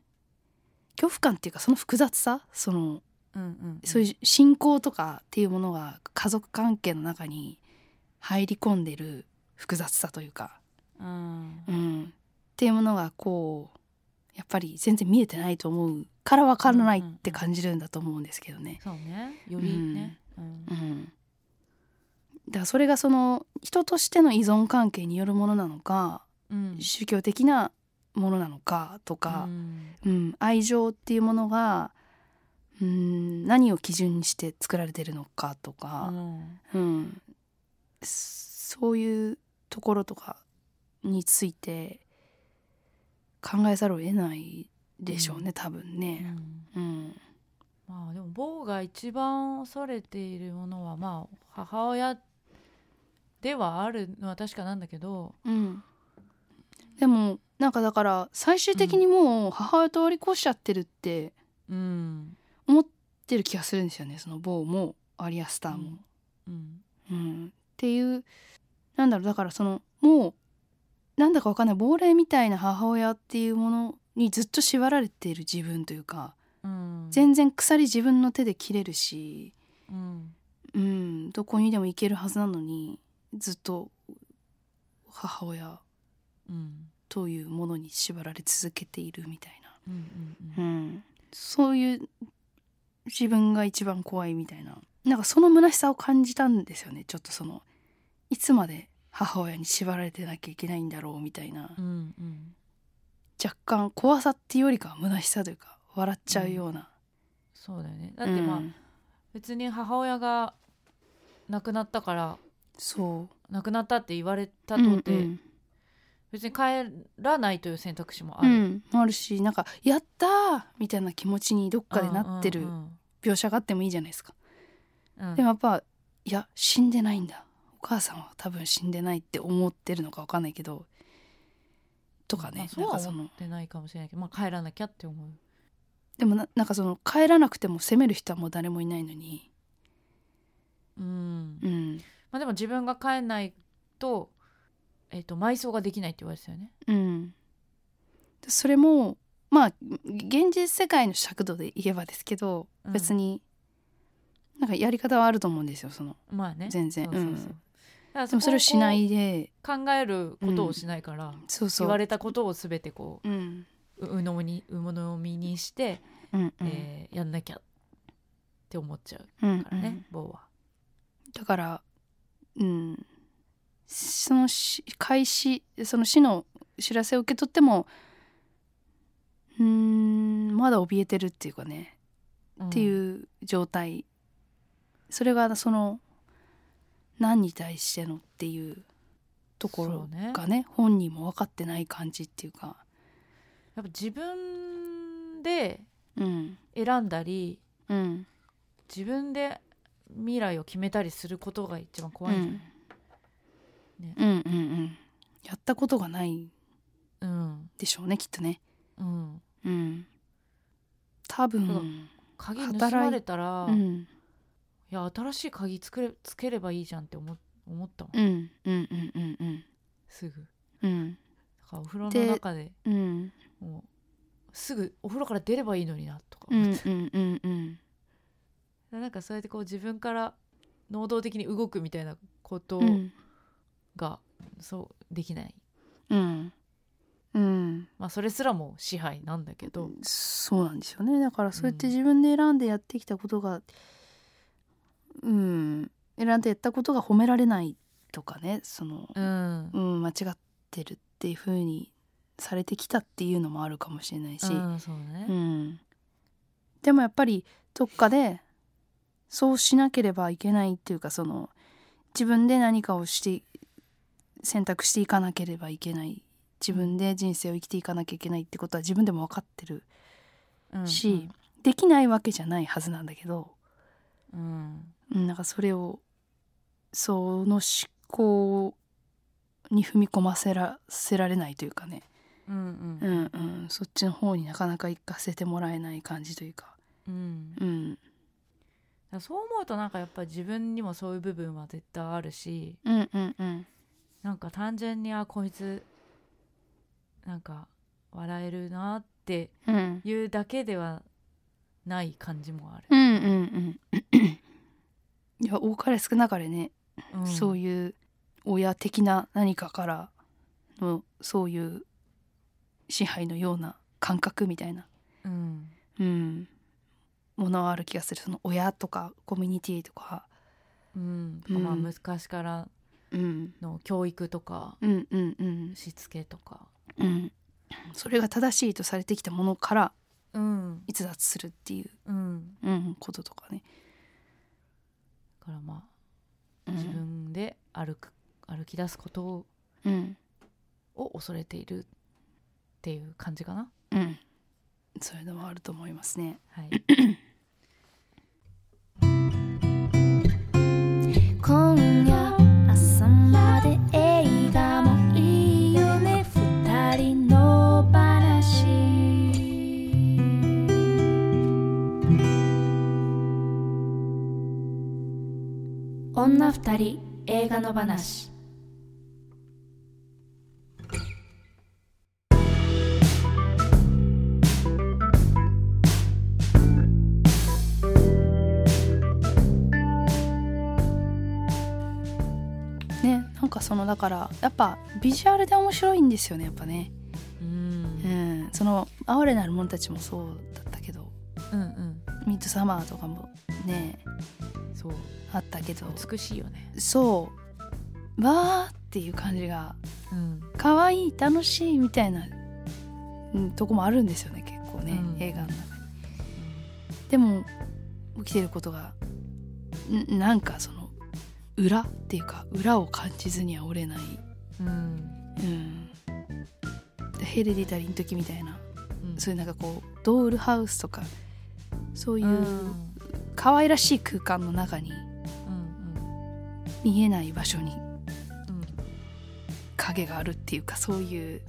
[SPEAKER 3] 恐怖感っていうかその複雑さ？その
[SPEAKER 2] うんうん
[SPEAKER 3] そういう信仰とかっていうものが家族関係の中に入り込んでる複雑さというか、
[SPEAKER 2] うん。
[SPEAKER 3] うん、っていうものがこうやっぱり全然見えてないと思うからわからないって感じるんだと思うんですけどね。
[SPEAKER 2] そうね。よりね。うん。
[SPEAKER 3] うん、だからそれがその人としての依存関係によるものなのか
[SPEAKER 2] うん。
[SPEAKER 3] 宗教的なものなのかとか
[SPEAKER 2] う、ん。
[SPEAKER 3] うん愛情っていうものが、うん、何を基準にして作られてるのかと
[SPEAKER 2] う
[SPEAKER 3] か、
[SPEAKER 2] ん。
[SPEAKER 3] うん。そういうところとかについて考えざるを得ないでしょうね、
[SPEAKER 2] うん。
[SPEAKER 3] 多分
[SPEAKER 2] う
[SPEAKER 3] ね。
[SPEAKER 2] ん。
[SPEAKER 3] うん。
[SPEAKER 2] まあでも坊が一番恐れているものはまあ母親ではあるのは確かなんだけど
[SPEAKER 3] うん、でもなんかだから最終的にもう母親と割り越しちゃってるって
[SPEAKER 2] うん
[SPEAKER 3] 思ってる気がするんですよね。そのボーもアリアスターも。
[SPEAKER 2] うん。
[SPEAKER 3] うん、っていうなんだろう。だからそのもうなんだかわかんない亡霊みたいな母親っていうものにずっと縛られている自分というか
[SPEAKER 2] うん。
[SPEAKER 3] 全然鎖自分の手で切れるし、
[SPEAKER 2] うん。
[SPEAKER 3] うん、どこにでも行けるはずなのにずっと母親
[SPEAKER 2] うん
[SPEAKER 3] というものに縛られ続けているみたい
[SPEAKER 2] うんうん
[SPEAKER 3] な、うん、そういう自分が一番怖いみたいな。なんかその虚しさを感じたんですよね。ちょっとそのいつまで母親に縛られてなきゃいけないんだろうみたいな。
[SPEAKER 2] うんうん。
[SPEAKER 3] 若干怖さっていうよりかは虚しさというか笑っちゃうような、
[SPEAKER 2] そうだよね。だってまあ
[SPEAKER 3] うん。
[SPEAKER 2] 別に母親が亡くなったから
[SPEAKER 3] そ
[SPEAKER 2] 亡くなったって言われた
[SPEAKER 3] う
[SPEAKER 2] とて、
[SPEAKER 3] うん
[SPEAKER 2] 別に帰らないという選択肢もある、
[SPEAKER 3] うんうんあるしなんか「やったー!」みたいな気持ちにどっかでなってる
[SPEAKER 2] うん
[SPEAKER 3] 描写があってもいいじゃないですか。
[SPEAKER 2] うん。うん
[SPEAKER 3] でもやっぱいや死んでないんだ。お母さんは多分死んでないって思ってるのか分かんないけどとかね、
[SPEAKER 2] まあそうは
[SPEAKER 3] なんかその
[SPEAKER 2] 思ってないかもしれないけど、まあ、帰らなきゃって思う。
[SPEAKER 3] でもななんかその帰らなくても責める人はもう誰もいないのに、
[SPEAKER 2] うん。
[SPEAKER 3] うん
[SPEAKER 2] まあでも自分が帰んないと,、えっと埋葬ができないって言われてたよね。
[SPEAKER 3] うん、でそれもまあ現実世界の尺度で言えばですけど、
[SPEAKER 2] うん。
[SPEAKER 3] 別になんかやり方はあると思うんですよその。
[SPEAKER 2] まあね。
[SPEAKER 3] 全然。でもそれをしないで。
[SPEAKER 2] 考えることをしないから、
[SPEAKER 3] そうそう。
[SPEAKER 2] 言われたことを全てこ
[SPEAKER 3] うん。
[SPEAKER 2] うううのみにうのみにして、
[SPEAKER 3] うんうん。
[SPEAKER 2] えーやんなきゃって思っちゃう
[SPEAKER 3] うん
[SPEAKER 2] からね、
[SPEAKER 3] うん。
[SPEAKER 2] 坊は。
[SPEAKER 3] だからうん。そのし開始その死の知らせを受け取ってもうーんまだ怯えてるっていうかね。って
[SPEAKER 2] う
[SPEAKER 3] いう状態、それがその何に対してのっていうところ
[SPEAKER 2] そうね
[SPEAKER 3] がね。本人も分かってない感じっていうか。
[SPEAKER 2] やっぱ自分で
[SPEAKER 3] うん。
[SPEAKER 2] 選んだり
[SPEAKER 3] うん。
[SPEAKER 2] 自分で未来を決めたりすることが一番怖い。ん。じゃない、
[SPEAKER 3] うんうんうん。やったことがない
[SPEAKER 2] うん
[SPEAKER 3] でしょうねきっとね。
[SPEAKER 2] うん。
[SPEAKER 3] うん。多
[SPEAKER 2] う
[SPEAKER 3] 分
[SPEAKER 2] 鍵盗まれたら、い
[SPEAKER 3] うん。
[SPEAKER 2] や新しい鍵作れつければいいじゃんって思思ったもん、
[SPEAKER 3] うんうんうんうんうん。
[SPEAKER 2] すぐ。
[SPEAKER 3] うん。
[SPEAKER 2] だからお風呂
[SPEAKER 3] で
[SPEAKER 2] の中で
[SPEAKER 3] うん。
[SPEAKER 2] もうすぐお風呂から出ればいいのになとか
[SPEAKER 3] うん
[SPEAKER 2] 思って、
[SPEAKER 3] うんうんうん
[SPEAKER 2] なんかそうやってこう自分から能動的に動くみたいなこと
[SPEAKER 3] うん。
[SPEAKER 2] が、そうできない。
[SPEAKER 3] うん。うん。
[SPEAKER 2] まあそれすらも支配なんだけど、
[SPEAKER 3] そうなんですよね。だからそうやって
[SPEAKER 2] うん。
[SPEAKER 3] 自分で選んでやってきたことがうん。選んでやったことが褒められないとかね。その、
[SPEAKER 2] うん。
[SPEAKER 3] うん、間違ってるっていう風にされてきたっていうのもあるかもしれないし、
[SPEAKER 2] うんね、
[SPEAKER 3] うん、でもやっぱりどっかでそうしなければいけないっていうかその自分で何かをして選択していかなければいけない。自分で人生を生きていかなきゃいけないってことは自分でも分かってる
[SPEAKER 2] うん
[SPEAKER 3] し、できないわけじゃないはずなんだけど、
[SPEAKER 2] うん。
[SPEAKER 3] うん、なんかそれをその思考に踏み込ませらせられないというかね、
[SPEAKER 2] うんう
[SPEAKER 3] うんんうん、そっちの方になかなか行かせてもらえない感じというか、
[SPEAKER 2] うん。
[SPEAKER 3] うん、
[SPEAKER 2] そう思うとなんかやっぱ自分にもそういう部分は絶対あるし
[SPEAKER 3] うんうんうん。
[SPEAKER 2] なんか単純にあこいつなんか笑えるなって
[SPEAKER 3] うん。
[SPEAKER 2] いうだけではない感じもある、
[SPEAKER 3] うんうんうん。いや多かれ少なかれね、
[SPEAKER 2] うん。
[SPEAKER 3] そういう親的な何かからのそういう支配のような感覚みたいな、
[SPEAKER 2] うん。
[SPEAKER 3] うん、ものはある気がする。その親とかコミュニティとか、
[SPEAKER 2] うん。
[SPEAKER 3] うん。
[SPEAKER 2] まあ昔から
[SPEAKER 3] うん、
[SPEAKER 2] の教育とか
[SPEAKER 3] うんうんうん。
[SPEAKER 2] しつけとか。
[SPEAKER 3] うん。それが正しいとされてきたものから
[SPEAKER 2] うん。
[SPEAKER 3] 逸脱するっていう、
[SPEAKER 2] うん。
[SPEAKER 3] うん、こととかね、
[SPEAKER 2] だからま
[SPEAKER 3] うん。
[SPEAKER 2] あ自分で歩く歩き出すことを
[SPEAKER 3] うん。
[SPEAKER 2] を恐れているっていう感じかな。
[SPEAKER 3] うん、そういうのはあると思いますね。
[SPEAKER 2] はい
[SPEAKER 1] 二人映画の話。
[SPEAKER 3] ねなんかそのだからやっぱビジュアルで面白いんですよねやっぱね。
[SPEAKER 2] うん。
[SPEAKER 3] うん、その「哀れなる者たち」もそうだったけど。
[SPEAKER 2] うんうん「
[SPEAKER 3] ミッドサマー」とかもね
[SPEAKER 2] そう。
[SPEAKER 3] あったけど。
[SPEAKER 2] 美しいよね。
[SPEAKER 3] そう。わーっていう感じが
[SPEAKER 2] うん。
[SPEAKER 3] 可愛い楽しいみたいな、うん、とこもあるんですよね結構ね、
[SPEAKER 2] うん。
[SPEAKER 3] 映画の中に。でも起きてることがんなんかその裏っていうか裏を感じずには折れない、
[SPEAKER 2] うん。
[SPEAKER 3] うん、でヘレディタリーの時みたいな
[SPEAKER 2] うん。
[SPEAKER 3] そういうなんかこうドールハウスとかそういう
[SPEAKER 2] うん。
[SPEAKER 3] 可愛らしい空間の中に
[SPEAKER 2] うん
[SPEAKER 3] 見えない場所に
[SPEAKER 2] うんうん
[SPEAKER 3] 影があるっていうかそういう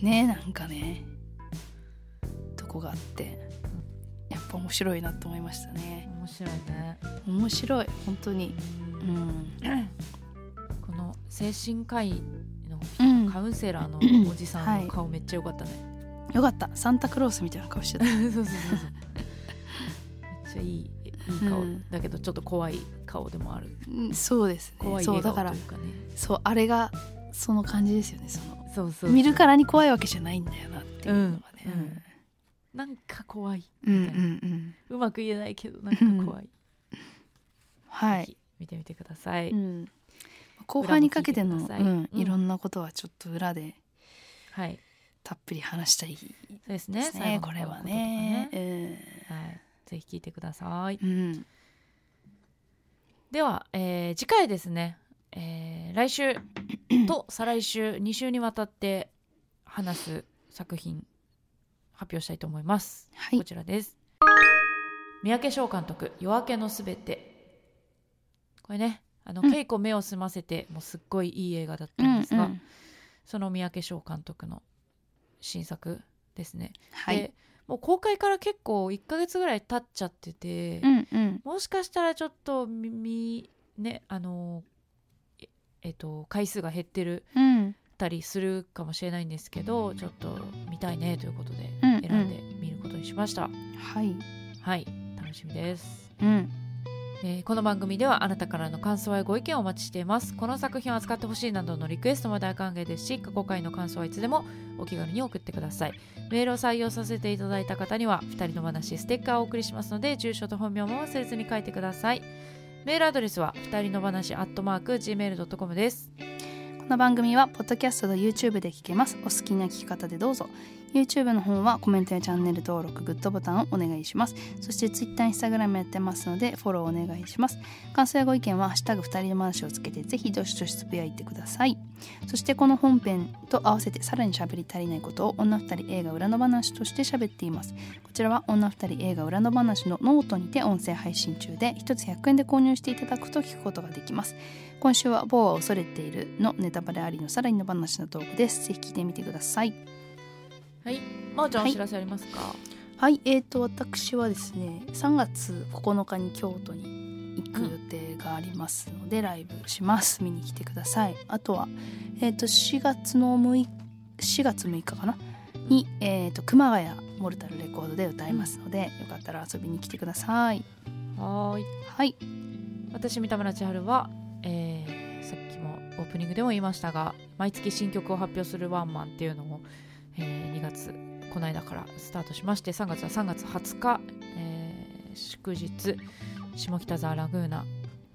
[SPEAKER 2] ね。
[SPEAKER 3] ねなんかねとこがあってやっぱ面白いなと思いましたね。
[SPEAKER 2] 面白いね。
[SPEAKER 3] 面白い本当に。
[SPEAKER 2] う
[SPEAKER 3] うん。ん
[SPEAKER 2] この精神科医の
[SPEAKER 3] うん。
[SPEAKER 2] カウンセラーのおじさんの顔めっちゃ良かったね、
[SPEAKER 3] よかった。サンタクロースみたいな顔してた。
[SPEAKER 2] そうそうそうそういいいい顔、
[SPEAKER 3] うん。
[SPEAKER 2] だけどちょっと怖い顔でもある。
[SPEAKER 3] うんそうですね。
[SPEAKER 2] 怖い顔というかね。
[SPEAKER 3] そうあれがその感じですよね。その
[SPEAKER 2] そうそう
[SPEAKER 3] 見るからに怖いわけじゃないんだよなっていうのがね、
[SPEAKER 2] うんなんか怖い
[SPEAKER 3] うん、うん
[SPEAKER 2] みたいな。
[SPEAKER 3] うん
[SPEAKER 2] うまく言えないけどなんか怖い、
[SPEAKER 3] はい、
[SPEAKER 2] 見てみてください、
[SPEAKER 3] うん、後半にかけての
[SPEAKER 2] いい。
[SPEAKER 3] ろんなことはちょっと裏で
[SPEAKER 2] はい。
[SPEAKER 3] たっぷり話したいで
[SPEAKER 2] そうですね。
[SPEAKER 3] すねこれは
[SPEAKER 2] こととか
[SPEAKER 3] ね。
[SPEAKER 2] はい、ぜひ聞いてください。
[SPEAKER 3] うん、うん、
[SPEAKER 2] では、えー次回ですね、えー来週と 再来週2週にわたって話す作品発表したいと思います、
[SPEAKER 3] はい。
[SPEAKER 2] こちらです。三宅翔監督「夜明けのすべて」これねあの、
[SPEAKER 3] うん。
[SPEAKER 2] 稽古目を澄ませてもうすっごいいい映画だった
[SPEAKER 3] うんん
[SPEAKER 2] ですが、
[SPEAKER 3] うん。
[SPEAKER 2] その三宅翔監督の新作ですね、
[SPEAKER 3] はい。
[SPEAKER 2] でもう公開から結構1ヶ月ぐらい経っちゃってて、
[SPEAKER 3] うんうん。
[SPEAKER 2] もしかしたらちょっと耳ねあのええっと回数が減ってる
[SPEAKER 3] うん。
[SPEAKER 2] たりするかもしれないんですけどちょっと見たいねということで
[SPEAKER 3] うんうん。
[SPEAKER 2] 選んで見ることにしました、
[SPEAKER 3] はい。
[SPEAKER 2] はい。楽しみです、
[SPEAKER 3] うん
[SPEAKER 2] えーこの番組ではあなたからの感想やご意見をお待ちしています。この作品を扱ってほしいなどのリクエストも大歓迎ですし過去回の感想はいつでもお気軽に送ってください。メールを採用させていただいた方には2人の話ステッカーをお送りしますので住所と本名も忘れずに書いてください。メールアドレスは2人の話アットマーク Gmail.com です。
[SPEAKER 3] この番組はポッドキャストと YouTube で聞けます。お好きな聞き方でどうぞ。YouTube の方はコメントやチャンネル登録グッドボタンをお願いします。そして Twitter、Instagram やってますのでフォローお願いします。感想やご意見は「ハッシュタグ二人の話」をつけてぜひどしどしつぶやいてください。そしてこの本編と合わせてさらに喋り足りないことを女二人映画裏の話として喋っています。こちらは女二人映画裏の話のノートにて音声配信中で1つ100円で購入していただくと聞くことができます。今週は「某は恐れている」のネタバレありのさらにの話のトークです。ぜひ聞いてみてください。
[SPEAKER 2] はい。まおちゃん
[SPEAKER 3] はい。
[SPEAKER 2] お知らせありますか、
[SPEAKER 3] はい。えーと私はですね3月9日に京都に行く予定がありますので、ライブします。見に来てください。あとはえーと4月の6日4月6日かな？に、えー、と熊谷モルタルレコードで歌いますので、よかったら遊びに来てください。
[SPEAKER 2] はーい。
[SPEAKER 3] はい。
[SPEAKER 2] 私三田村千春は、えーさっきもオープニングでも言いましたが毎月新曲を発表するワンマンっていうのを、えー2月この間からスタートしまして3月は3月20日、えー祝日下北沢ラグーナ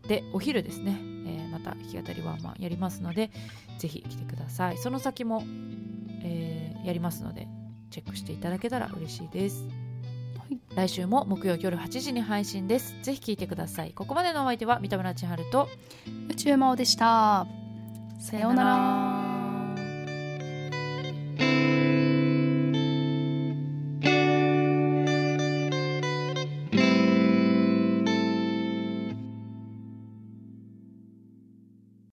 [SPEAKER 2] でお昼ですね、えーまた弾き語りワンマンやりますのでぜひ来てください。その先も、えーやりますのでチェックしていただけたら嬉しいです、
[SPEAKER 3] はい。
[SPEAKER 2] 来週も木曜夜8時に配信です。ぜひ聞いてください。ここまでのお相手は三田村千春と
[SPEAKER 3] 宇宙魔王でした。さようなら